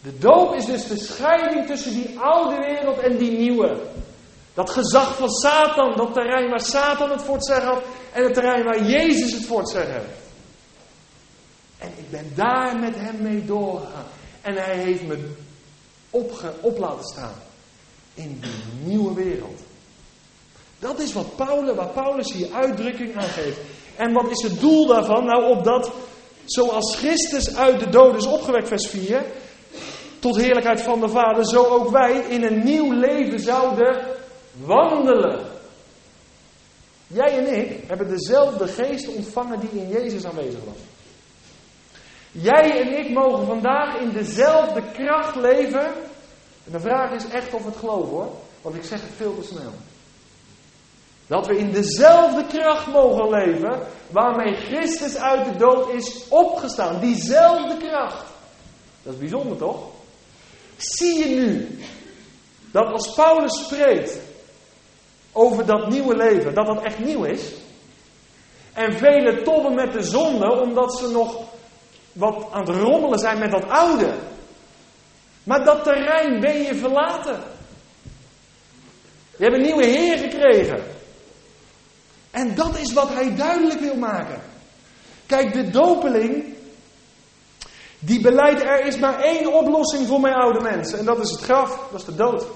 [SPEAKER 1] De doop is dus de scheiding tussen die oude wereld en die nieuwe. Dat gezag van Satan, dat terrein waar Satan het voor had en het terrein waar Jezus het voor heeft. En ik ben daar met hem mee doorgegaan. En hij heeft me opge, op laten staan in die nieuwe wereld. Dat is wat Paulus, waar Paulus hier uitdrukking aan geeft. En wat is het doel daarvan? Nou, opdat zoals Christus uit de dood is opgewekt, vers 4, tot heerlijkheid van de Vader, zo ook wij in een nieuw leven zouden wandelen. Jij en ik hebben dezelfde geest ontvangen die in Jezus aanwezig was. Jij en ik mogen vandaag in dezelfde kracht leven. En de vraag is echt of het geloven hoor. Want ik zeg het veel te snel. Dat we in dezelfde kracht mogen leven waarmee Christus uit de dood is opgestaan. Diezelfde kracht. Dat is bijzonder toch? Zie je nu dat als Paulus spreekt over dat nieuwe leven, dat dat echt nieuw is? En velen tobben met de zonde omdat ze nog wat aan het rommelen zijn met dat oude. Maar dat terrein ben je verlaten. Je hebt een nieuwe Heer gekregen. En dat is wat hij duidelijk wil maken. Kijk, de dopeling, die beleidt er is maar één oplossing voor mijn oude mensen. En dat is het graf, dat is de dood.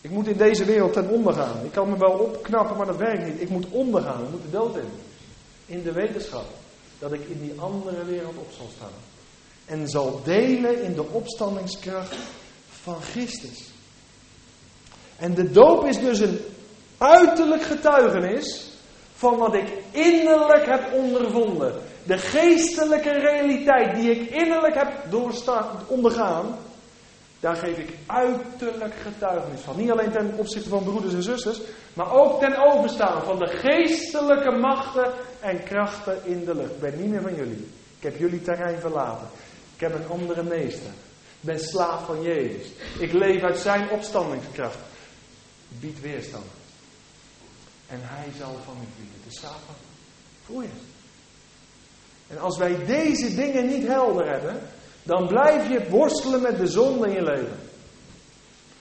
[SPEAKER 1] Ik moet in deze wereld ten onder gaan. Ik kan me wel opknappen, maar dat werkt niet. Ik moet ondergaan, ik moet de dood in. In de wetenschap dat ik in die andere wereld op zal staan. En zal delen in de opstandingskracht van Christus. En de doop is dus een uiterlijk getuigenis van wat ik innerlijk heb ondervonden. De geestelijke realiteit die ik innerlijk heb ondergaan, daar geef ik uiterlijk getuigenis van. Niet alleen ten opzichte van broeders en zusters, maar ook ten overstaan van de geestelijke machten en krachten in de lucht. Ik ben niet meer van jullie. Ik heb jullie terrein verlaten. Ik heb een andere meester. Ik ben slaaf van Jezus. Ik leef uit zijn opstandingskracht. Bied weerstand. En hij zal van u bieden. De Satan. Voel je En als wij deze dingen niet helder hebben, dan blijf je worstelen met de zonde in je leven.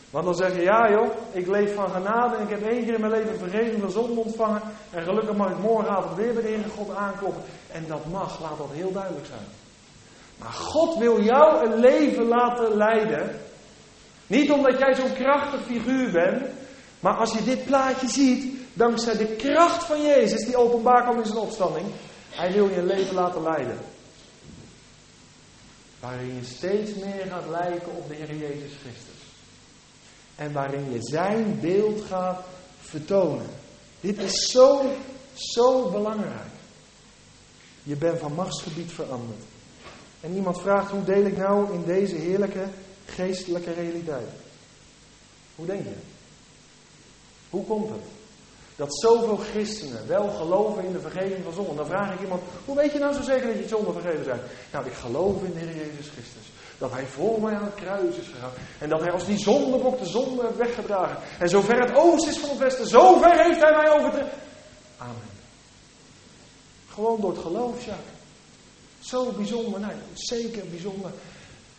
[SPEAKER 1] Want dan zeg je, ja joh, ik leef van genade en ik heb één keer in mijn leven vergeving van zonde ontvangen. En gelukkig mag ik morgenavond weer bij de Heer God aankloppen. En dat mag, laat dat heel duidelijk zijn. Maar God wil jou een leven laten leiden. Niet omdat jij zo'n krachtig figuur bent. Maar als je dit plaatje ziet, dankzij de kracht van Jezus, die openbaar kwam in zijn opstanding. Hij wil je een leven laten leiden. Waarin je steeds meer gaat lijken op de Heer Jezus Christus. En waarin je zijn beeld gaat vertonen. Dit is zo, zo belangrijk. Je bent van machtsgebied veranderd. En iemand vraagt, hoe deel ik nou in deze heerlijke geestelijke realiteit? Hoe denk je? Hoe komt het? Dat zoveel christenen wel geloven in de vergeving van zonde. Dan vraag ik iemand, hoe weet je nou zo zeker dat je zonde vergeven zijn? Nou, ik geloof in de Heer Jezus Christus. Dat hij voor mij aan het kruis is gegaan. En dat hij als die zondebok de zonde heeft weggedragen. En zover het oosten is van het westen, zover heeft hij mij overtreden. Amen. Gewoon door het geloof, Jacques. Zo bijzonder, nee, zeker bijzonder.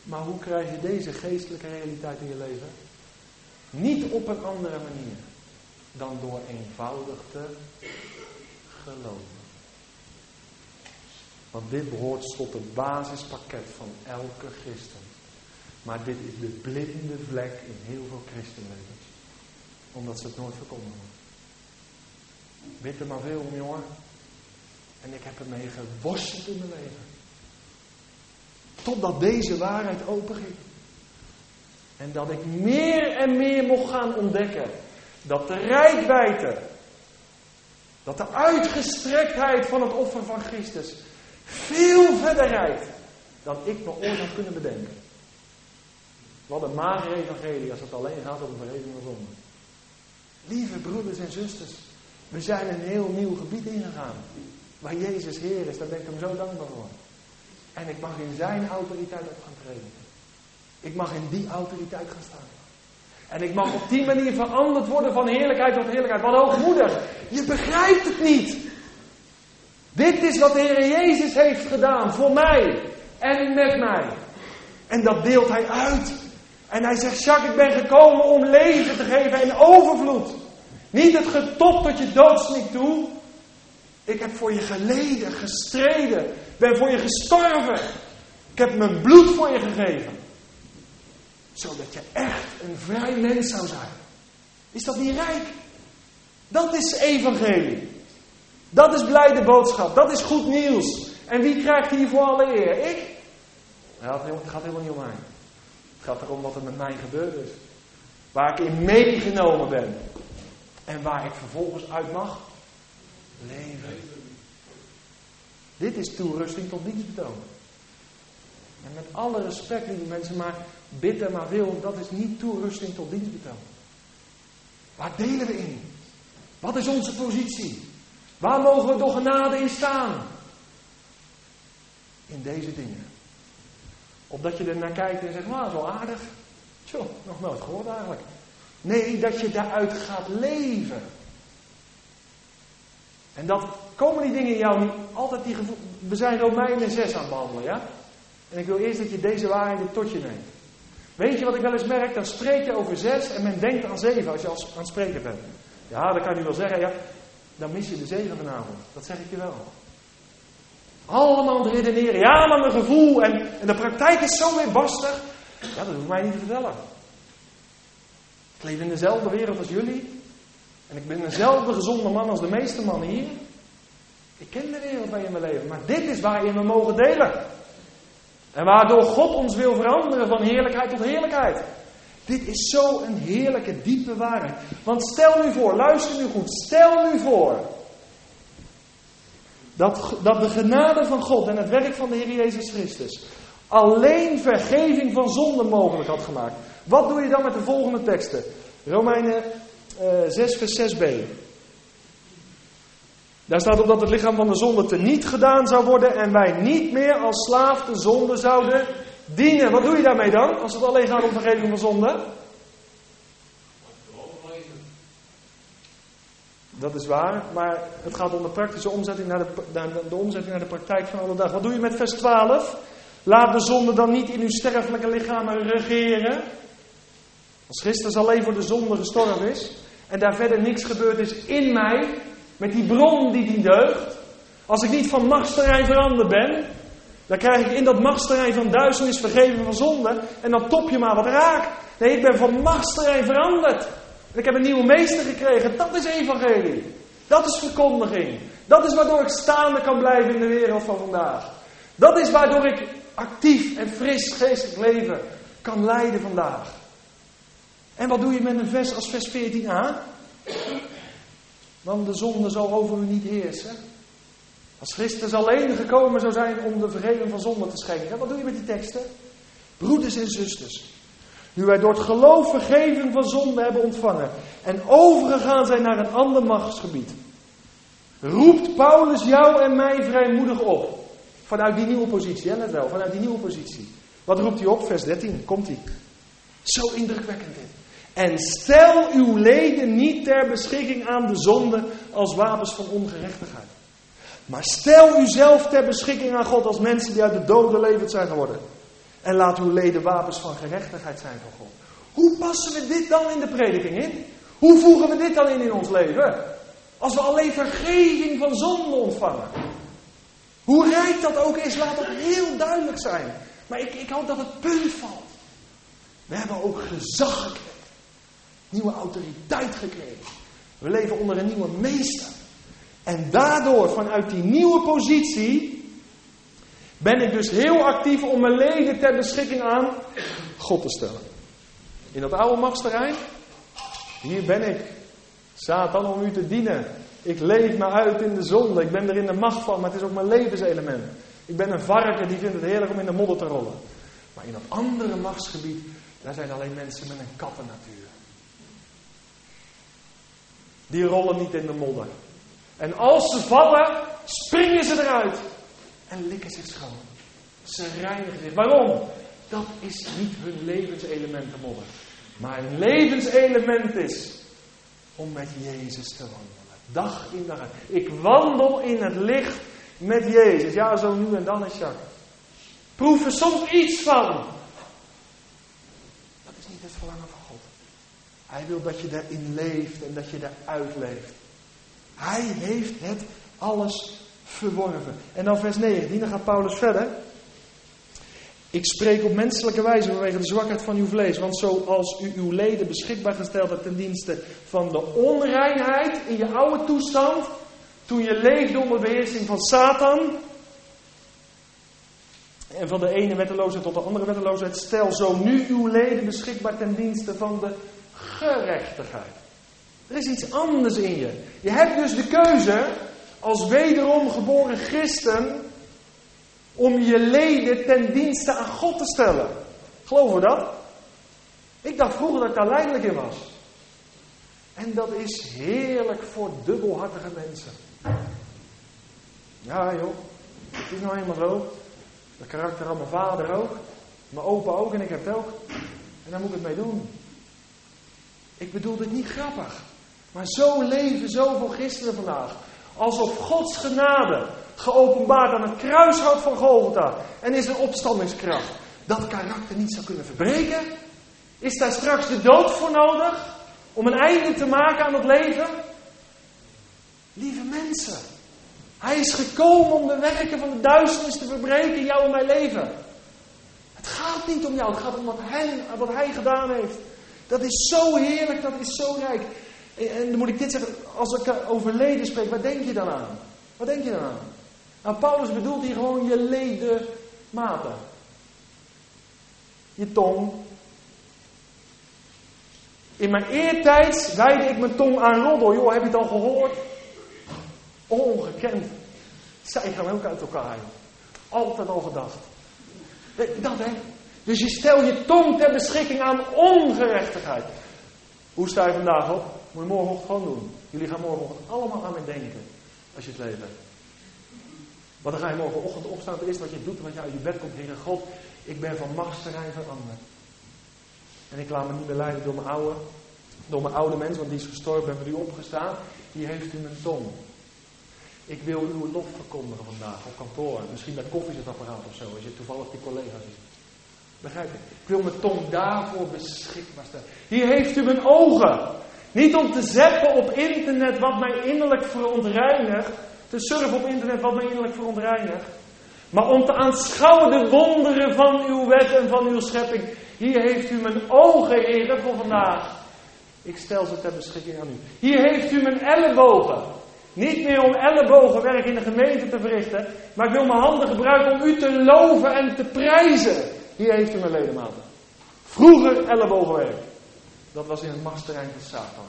[SPEAKER 1] Maar hoe krijg je deze geestelijke realiteit in je leven? Niet op een andere manier dan door eenvoudig te geloven. Want dit behoort tot het basispakket van elke christen. Maar dit is de blinde vlek in heel veel christenlevens. Omdat ze het nooit hebben. Bid er maar veel om, jongen. En ik heb ermee geworsteld in mijn leven. Totdat deze waarheid openging. En dat ik meer en meer mocht gaan ontdekken dat de rijkwijde, dat de uitgestrektheid van het offer van Christus veel verder reikt dan ik nog ooit had kunnen bedenken. Wat een magere evangelie als het alleen gaat om de vergeving van zonde. Lieve broeders en zusters, we zijn een heel nieuw gebied ingegaan. Waar Jezus Heer is, daar ben ik hem zo dankbaar voor. En ik mag in zijn autoriteit op gaan treden. Ik mag in die autoriteit gaan staan. En ik mag op die manier veranderd worden van heerlijkheid tot heerlijkheid. Wat hoogmoedig. Je begrijpt het niet. Dit is wat de Heer Jezus heeft gedaan voor mij en met mij. En dat deelt hij uit. En hij zegt, Jacques, ik ben gekomen om leven te geven in overvloed. Niet het getopt tot je doodsnik toe. Ik heb voor je geleden, gestreden. Ben voor je gestorven. Ik heb mijn bloed voor je gegeven zodat je echt een vrij mens zou zijn. Is dat niet rijk? Dat is evangelie. Dat is blijde boodschap. Dat is goed nieuws. En wie krijgt hiervoor alle eer? Ik? het gaat helemaal niet om mij. Het gaat erom wat er met mij gebeurd is. Waar ik in meegenomen ben. En waar ik vervolgens uit mag leven. Dit is toerusting tot dienstbetoon. En met alle respect, lieve mensen, maar bidden maar wil, dat is niet toerusting tot dienstbetoon. Waar delen we in? Wat is onze positie? Waar mogen we door genade in staan? In deze dingen. Opdat je er naar kijkt en zegt, nou, zo aardig. Tjoh, nog nooit gehoord eigenlijk. Nee, dat je daaruit gaat leven. En dat komen die dingen in jou niet altijd die gevoel, We zijn Romeinen 6 aan het behandelen, ja? En ik wil eerst dat je deze waarheden tot je neemt. Weet je wat ik wel eens merk? Dan spreek je over 6 en men denkt aan 7 als je als aan het spreken bent. Ja, dan kan je wel zeggen, ja, dan mis je de 7 vanavond. Dat zeg ik je wel. Allemaal te redeneren. Ja, maar mijn gevoel. En, en de praktijk is zo weer bastig. Ja, dat hoeft mij niet te vertellen. Ik leef in dezelfde wereld als jullie. En ik ben dezelfde gezonde man als de meeste mannen hier. Ik ken de wereld waar je in mijn leven. Maar dit is waarin we mogen delen. En waardoor God ons wil veranderen van heerlijkheid tot heerlijkheid. Dit is zo een heerlijke, diepe waarheid. Want stel nu voor, luister nu goed, stel nu voor. Dat, dat de genade van God en het werk van de Heer Jezus Christus alleen vergeving van zonde mogelijk had gemaakt. Wat doe je dan met de volgende teksten? Romeinen uh, 6, vers 6b. Daar staat op dat het lichaam van de zonde teniet gedaan zou worden en wij niet meer als slaaf de zonde zouden dienen. Wat doe je daarmee dan, als het alleen gaat om vergeving van zonde? Dat is waar, maar het gaat om de praktische omzetting naar de, de omzetting naar de praktijk van alle dag. Wat doe je met vers 12? Laat de zonde dan niet in uw sterfelijke lichamen regeren. Als Christus alleen voor de zonde gestorven is en daar verder niks gebeurd is in mij, met die bron die die deugt. Als ik niet van machtsterrein veranderd ben, dan krijg ik in dat machtsterrein van duisternis vergeven van zonde en dan top je maar wat raak. Nee, ik ben van machtsterrein veranderd. En ik heb een nieuwe meester gekregen. Dat is evangelie. Dat is verkondiging. Dat is waardoor ik staande kan blijven in de wereld van vandaag. Dat is waardoor ik actief en fris geestelijk leven kan leiden vandaag. En wat doe je met een vers als vers 14a? Want de zonde zal over u niet heersen. Als Christus alleen gekomen zou zijn om de vergeving van zonde te schenken. Wat doe je met die teksten? Broeders en zusters. Nu wij door het geloof vergeving van zonde hebben ontvangen. En overgegaan zijn naar een ander machtsgebied. Roept Paulus jou en mij vrijmoedig op. Vanuit die nieuwe positie, hè, let wel, vanuit die nieuwe positie. Wat roept hij op? Vers 13, komt hij. Zo indrukwekkend dit. En stel uw leden niet ter beschikking aan de zonde als wapens van ongerechtigheid. Maar stel uzelf ter beschikking aan God als mensen die uit de doden levend zijn geworden. En laat uw leden wapens van gerechtigheid zijn van God. Hoe passen we dit dan in de prediking in? Hoe voegen we dit dan in in ons leven? Als we alleen vergeving van zonde ontvangen. Hoe rijk dat ook is, laat dat heel duidelijk zijn. Maar ik, ik hoop dat het punt valt. We hebben ook gezag gekregen. Nieuwe autoriteit gekregen. We leven onder een nieuwe meester. En daardoor, vanuit die nieuwe positie, ben ik dus heel actief om mijn leven ter beschikking aan God te stellen. In dat oude machtsterrein, hier ben ik. Satan om u te dienen. Ik leef me uit in de zonde. Ik ben er in de macht van, maar het is ook mijn levenselement. Ik ben een varken die vindt het heerlijk om in de modder te rollen. Maar in dat andere machtsgebied, daar zijn alleen mensen met een kattennatuur. Die rollen niet in de modder. En als ze vallen, springen ze eruit. En likken zich schoon. Ze reinigen zich. Waarom? Dat is niet hun levenselement, de modder. Maar een levenselement is om met Jezus te wandelen. Dag in dag uit. Ik wandel in het licht met Jezus. Ja, zo nu en dan is Jacques. Proef er soms iets van. Dat is niet het verlangen van. Hij wil dat je daarin leeft en dat je daaruit leeft. Hij heeft het alles verworven. En dan vers 19, dan gaat Paulus verder. Ik spreek op menselijke wijze vanwege de zwakheid van uw vlees. Want zoals u uw leden beschikbaar gesteld hebt ten dienste van de onreinheid in je oude toestand. Toen je leefde onder beheersing van Satan. En van de ene wetteloosheid tot de andere wetteloosheid. Stel zo nu uw leden beschikbaar ten dienste van de gerechtigheid. Er is iets anders in je. Je hebt dus de keuze als wederom geboren christen om je leden ten dienste aan God te stellen. Geloven we dat? Ik dacht vroeger dat ik daar leidelijk in was. En dat is heerlijk voor dubbelhartige mensen. Ja joh, het is nou helemaal zo. Dat karakter van mijn vader ook. Mijn opa ook en ik heb het ook. En daar moet ik het mee doen. Ik bedoel dit niet grappig. Maar zo leven zoveel christenen vandaag. Alsof Gods genade geopenbaard aan het kruishout van Golgotha. En is er opstandingskracht dat karakter niet zou kunnen verbreken? Is daar straks de dood voor nodig om een einde te maken aan het leven? Lieve mensen, hij is gekomen om de werken van de duisternis te verbreken in jou en mijn leven. Het gaat niet om jou, het gaat om wat hij, wat hij gedaan heeft. Dat is zo heerlijk, dat is zo rijk. En, dan moet ik dit zeggen, als ik over spreek, wat denk je dan aan? Wat denk je dan aan? Nou, Paulus bedoelt hier gewoon je ledematen. Je tong. In mijn eertijds wijde ik mijn tong aan roddel. Joh, heb je het al gehoord? Ongekend. Zij gaan ook uit elkaar. Altijd al gedacht. Dat hè. Dus je stel je tong ter beschikking aan ongerechtigheid. Hoe sta je vandaag op? Moet je morgenochtend gewoon doen. Jullie gaan morgenochtend allemaal aan mij denken. Als je het leven hebt. Want dan ga je morgenochtend opstaan. Het eerste wat je doet, wat je uit je bed komt. Heer God, ik ben van machtsterrein veranderd. En ik laat me niet meer leiden door mijn oude, door mijn oude mens, want die is gestorven, ben voor u opgestaan. Hier heeft u mijn tong. Ik wil uw lof verkondigen vandaag op kantoor. Misschien bij koffiezetapparaat of zo, als je toevallig die collega's ziet. Begrijp je? Ik wil mijn tong daarvoor beschikbaar stellen. Hier heeft u mijn ogen. Niet om te zetten op internet wat mij innerlijk verontreinigt. Te surfen op internet wat mij innerlijk verontreinigt. Maar om te aanschouwen de wonderen van uw wet en van uw schepping. Hier heeft u mijn ogen, Heer, voor vandaag. Ik stel ze ter beschikking aan u. Hier heeft u mijn ellebogen. Niet meer om ellebogenwerk in de gemeente te verrichten. Maar ik wil mijn handen gebruiken om u te loven en te prijzen. Hier heeft u mijn ledematen. Vroeger ellebogenwerk. Dat was in het masterrein van Satan.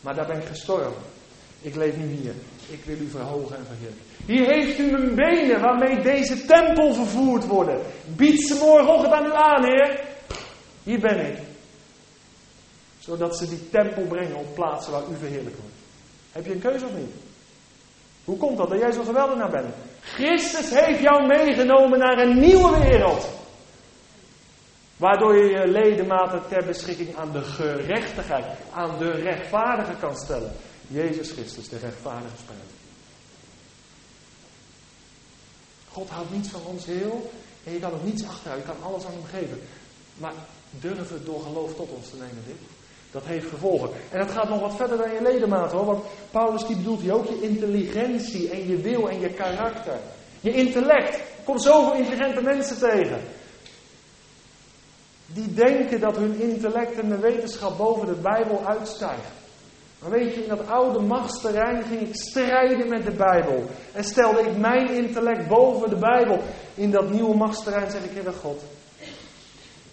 [SPEAKER 1] Maar daar ben ik gestorven. Ik leef nu hier. Ik wil u verhogen en verheerlijken. Hier heeft u mijn benen waarmee deze tempel vervoerd worden. Bied ze morgenochtend aan u aan, Heer. Hier ben ik. Zodat ze die tempel brengen op plaatsen waar u verheerlijk wordt. Heb je een keuze of niet? Hoe komt dat dat jij zo geweldig naar bent? Christus heeft jou meegenomen naar een nieuwe wereld. Waardoor je je ledematen ter beschikking aan de gerechtigheid, aan de rechtvaardige kan stellen. Jezus Christus, de rechtvaardige spijt. God houdt niets van ons heel en je kan ook niets achterhouden. Je kan alles aan hem geven. Maar durf het door geloof tot ons te nemen, dit. Dat heeft gevolgen. En dat gaat nog wat verder dan je ledematen hoor. Want Paulus die bedoelt hier ook je intelligentie en je wil en je karakter. Je intellect. Er komt zoveel intelligente mensen tegen. Die denken dat hun intellect en de wetenschap boven de Bijbel uitstijgt. Maar weet je, in dat oude machtsterrein ging ik strijden met de Bijbel. En stelde ik mijn intellect boven de Bijbel. In dat nieuwe machtsterrein zeg ik, Heer God,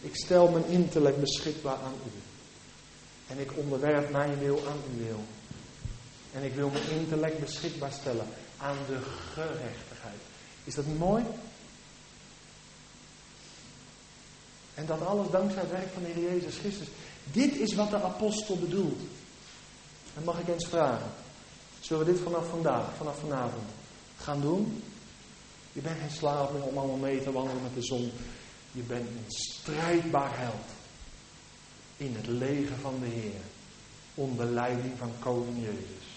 [SPEAKER 1] ik stel mijn intellect beschikbaar aan u. En ik onderwerp mijn wil aan uw wil. En ik wil mijn intellect beschikbaar stellen aan de gerechtigheid. Is dat niet mooi? En dat alles dankzij het werk van de Heer Jezus Christus. Dit is wat de apostel bedoelt. En mag ik eens vragen. Zullen we dit vanaf vandaag, vanaf vanavond gaan doen? Je bent geen slaaf om allemaal mee te wandelen met de zon. Je bent een strijdbaar held. In het leger van de Heer. Onder leiding van koning Jezus.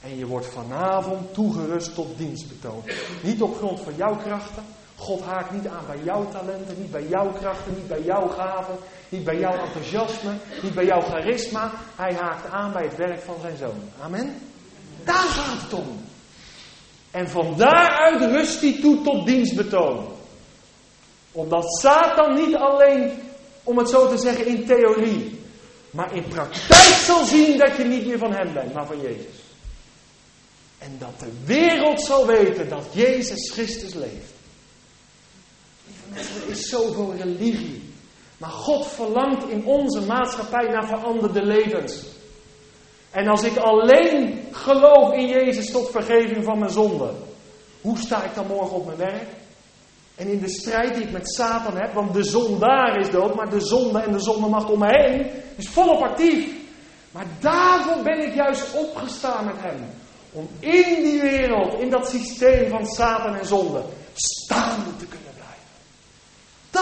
[SPEAKER 1] En je wordt vanavond toegerust tot dienstbetoon. Niet op grond van jouw krachten. God haakt niet aan bij jouw talenten, niet bij jouw krachten, niet bij jouw gaven, niet bij jouw enthousiasme, niet bij jouw charisma. Hij haakt aan bij het werk van zijn zoon. Amen. Daar gaat het om. En van daaruit rust hij toe tot dienstbetoon. Omdat Satan niet alleen, om het zo te zeggen, in theorie, maar in praktijk zal zien dat je niet meer van hem bent, maar van Jezus. En dat de wereld zal weten dat Jezus Christus leeft. Er is zoveel religie. Maar God verlangt in onze maatschappij naar veranderde levens. En als ik alleen geloof in Jezus tot vergeving van mijn zonden, hoe sta ik dan morgen op mijn werk? En in de strijd die ik met Satan heb, want de zondaar is dood, maar de zonde en de zondemacht om me heen is volop actief. Maar daarvoor ben ik juist opgestaan met hem. Om in die wereld, in dat systeem van Satan en zonde, staande te kunnen.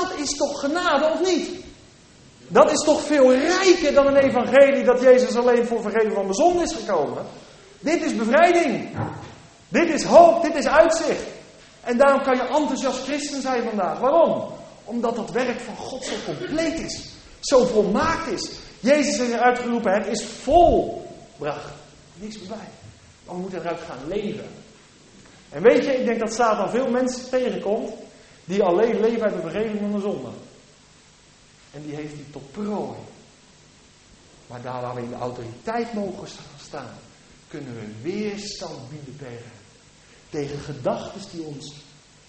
[SPEAKER 1] Dat is toch genade of niet? Dat is toch veel rijker dan een evangelie dat Jezus alleen voor vergeving van de zonde is gekomen. Dit is bevrijding. Dit is hoop, dit is uitzicht. En daarom kan je enthousiast christen zijn vandaag. Waarom? Omdat dat werk van God zo compleet is. Zo volmaakt is. Jezus heeft eruit geroepen, het is volbracht. Niks meer bij. Maar we moeten eruit gaan leven. En weet je, ik denk dat Satan veel mensen tegenkomt die alleen leven uit de vergeving van de zonde. En die heeft hij tot prooi. Maar daar waar we in de autoriteit mogen staan, kunnen we weerstand bieden tegen. Tegen gedachten die ons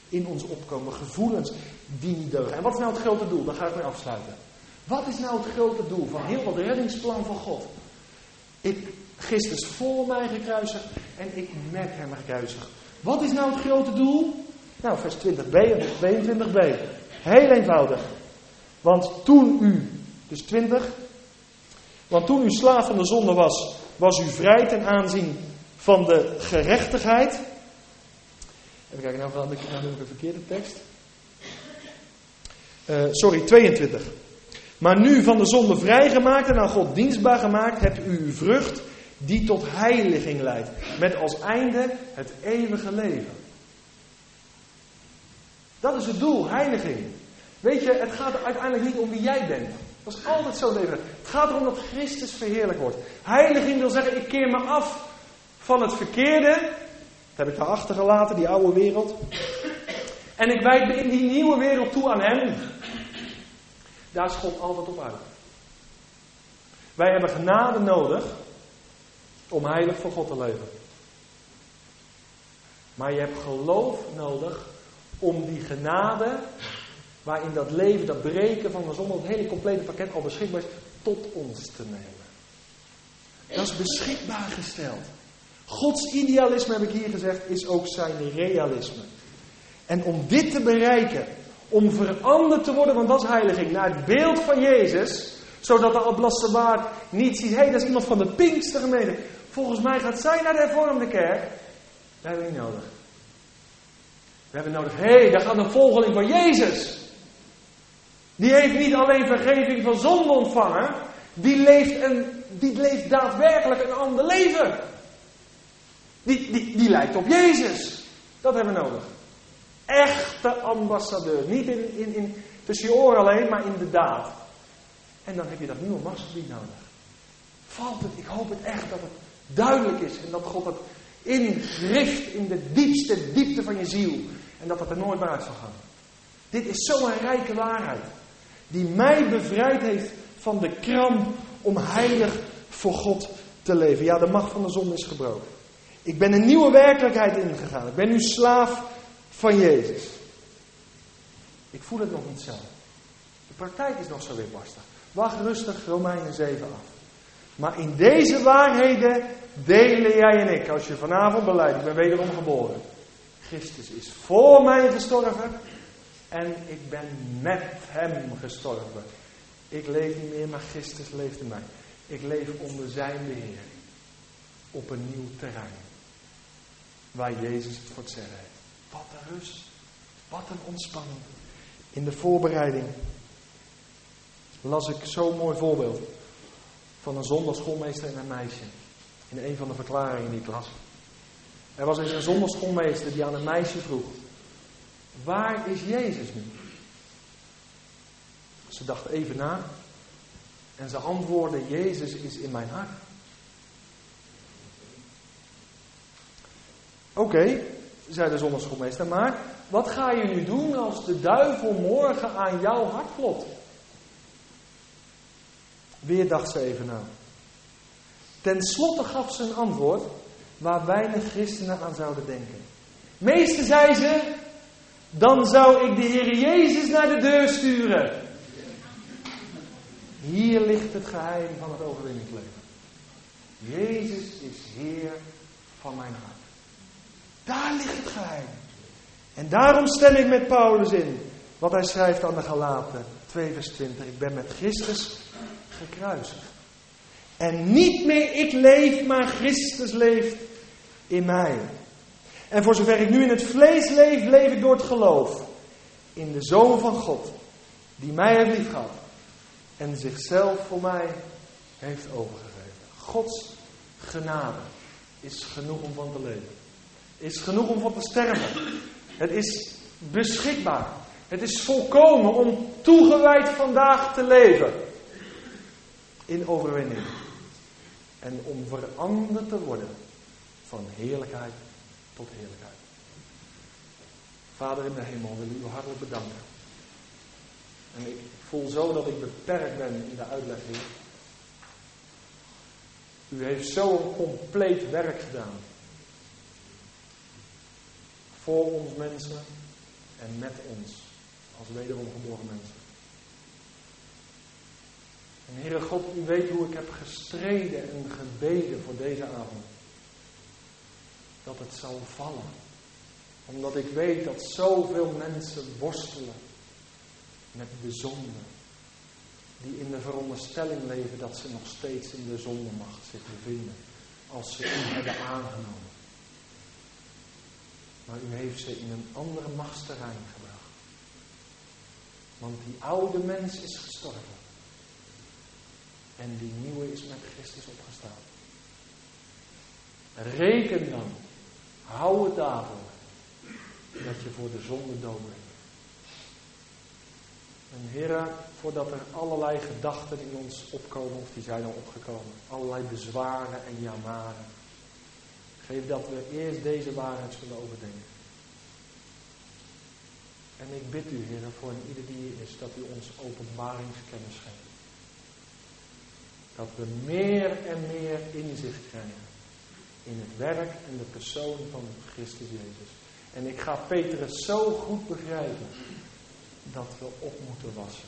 [SPEAKER 1] in ons opkomen, gevoelens die niet deugen. En wat is nou het grote doel? Daar ga ik mee afsluiten. Wat is nou het grote doel van heel wat reddingsplan van God? Ik, Christus voor mij gekruisigd en ik met hem gekruisigd. Wat is nou het grote doel? Nou, vers 20b en 22b. Heel eenvoudig. Want toen u, dus 20, want toen u slaaf van de zonde was, was u vrij ten aanzien van de gerechtigheid. Even kijken, nou, nou ik een verkeerde tekst. Uh, sorry, 22. Maar nu van de zonde vrijgemaakt en aan God dienstbaar gemaakt, hebt u uw vrucht die tot heiliging leidt. Met als einde het eeuwige leven. Dat is het doel, heiliging. Weet je, het gaat uiteindelijk niet om wie jij bent. Dat is altijd zo leven. Het gaat erom dat Christus verheerlijk wordt. Heiliging wil zeggen, ik keer me af van het verkeerde. Dat heb ik daar achtergelaten, die oude wereld. En ik wijd me in die nieuwe wereld toe aan Hem. Daar God altijd op uit. Wij hebben genade nodig om heilig voor God te leven. Maar je hebt geloof nodig om die genade, waarin dat leven, dat breken van de zon, het hele complete pakket al beschikbaar is, tot ons te nemen. Dat is beschikbaar gesteld. Gods idealisme, heb ik hier gezegd, is ook zijn realisme. En om dit te bereiken, om veranderd te worden, want dat is heiliging, naar het beeld van Jezus, zodat de ablassewaard niet ziet, hé, hey, dat is iemand van de Pinkstergemeente. Volgens mij gaat zij naar de hervormde kerk. Dat hebben we niet nodig. We hebben nodig, hé, hey, daar gaat een volgeling van Jezus. Die heeft niet alleen vergeving van zonde ontvangen, die leeft, een, die leeft daadwerkelijk een ander leven. Die, die, die lijkt op Jezus. Dat hebben we nodig. Echte ambassadeur. Niet in, in, in, tussen je oren alleen, maar in de daad. En dan heb je dat nieuwe machtsgebied nodig. Valt het? Ik hoop het echt dat het duidelijk is. En dat God het ingrift in de diepste diepte van je ziel. En dat het er nooit meer uit zal gaan. Dit is zo'n rijke waarheid. Die mij bevrijd heeft van de kram om heilig voor God te leven. Ja, de macht van de zon is gebroken. Ik ben een nieuwe werkelijkheid ingegaan. Ik ben nu slaaf van Jezus. Ik voel het nog niet zo. De praktijk is nog zo weerbarstig. Wacht rustig Romeinen 7 af. Maar in deze waarheden delen jij en ik. Als je vanavond beleidt, ik ben wederom geboren. Christus is voor mij gestorven. En ik ben met hem gestorven. Ik leef niet meer, maar Christus leeft in mij. Ik leef onder zijn beheer. Op een nieuw terrein. Waar Jezus het voor het zeggen heeft. Wat een rust. Wat een ontspanning. In de voorbereiding las ik zo'n mooi voorbeeld van een zondagschoolmeester en een meisje. In een van de verklaringen die ik las. Er was eens een zondagschoolmeester die aan een meisje vroeg: Waar is Jezus nu? Ze dacht even na en ze antwoordde: Jezus is in mijn hart. Oké, zei de zondagschoolmeester, maar wat ga je nu doen als de duivel morgen aan jouw hart klopt? Weer dacht ze even na. Ten slotte gaf ze een antwoord waar weinig christenen aan zouden denken. Meeste zei ze, dan zou ik de Heer Jezus naar de deur sturen. Hier ligt het geheim van het overwinningsleven. Jezus is Heer van mijn hart. Daar ligt het geheim. En daarom stem ik met Paulus in. Wat hij schrijft aan de Galaten 2 vers 20. Ik ben met Christus gekruisigd. En niet meer ik leef, maar Christus leeft in mij. En voor zover ik nu in het vlees leef, leef ik door het geloof in de Zoon van God, die mij heeft liefgehad en zichzelf voor mij heeft overgegeven. Gods genade is genoeg om van te leven. Is genoeg om van te sterven. Het is beschikbaar. Het is volkomen om toegewijd vandaag te leven. In overwinning. En om veranderd te worden van heerlijkheid tot heerlijkheid. Vader in de hemel, wil u hartelijk bedanken. En ik voel zo dat ik beperkt ben in de uitleg. U heeft zo'n compleet werk gedaan. Voor ons mensen en met ons als wederom geboren mensen. En Heere God, u weet hoe ik heb gestreden en gebeden voor deze avond. Dat het zou vallen. Omdat ik weet dat zoveel mensen worstelen met de zonde. Die in de veronderstelling leven dat ze nog steeds in de zondemacht zich bevinden. Als ze u hebben aangenomen. Maar u heeft ze in een andere machtsterrein gebracht. Want die oude mens is gestorven. En die nieuwe is met Christus opgestaan. Reken dan. Hou het daarvoor. Dat je voor de zonde dood bent. En heren, voordat er allerlei gedachten in ons opkomen, of die zijn al opgekomen, allerlei bezwaren en jamaren. Geef dat we eerst deze waarheid zullen overdenken. En ik bid u, heren, voor ieder die hier is, dat u ons openbaringskennis geeft. Dat we meer en meer inzicht krijgen in het werk en de persoon van Christus Jezus. En ik ga Petrus zo goed begrijpen dat we op moeten wassen.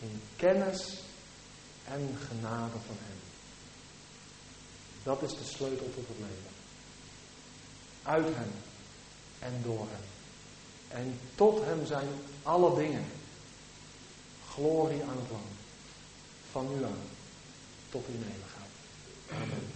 [SPEAKER 1] In kennis en genade van Hem. Dat is de sleutel tot het leven. Uit Hem en door Hem. En tot Hem zijn alle dingen. Glorie aan het land. Van nu aan tot in gaan. Amen.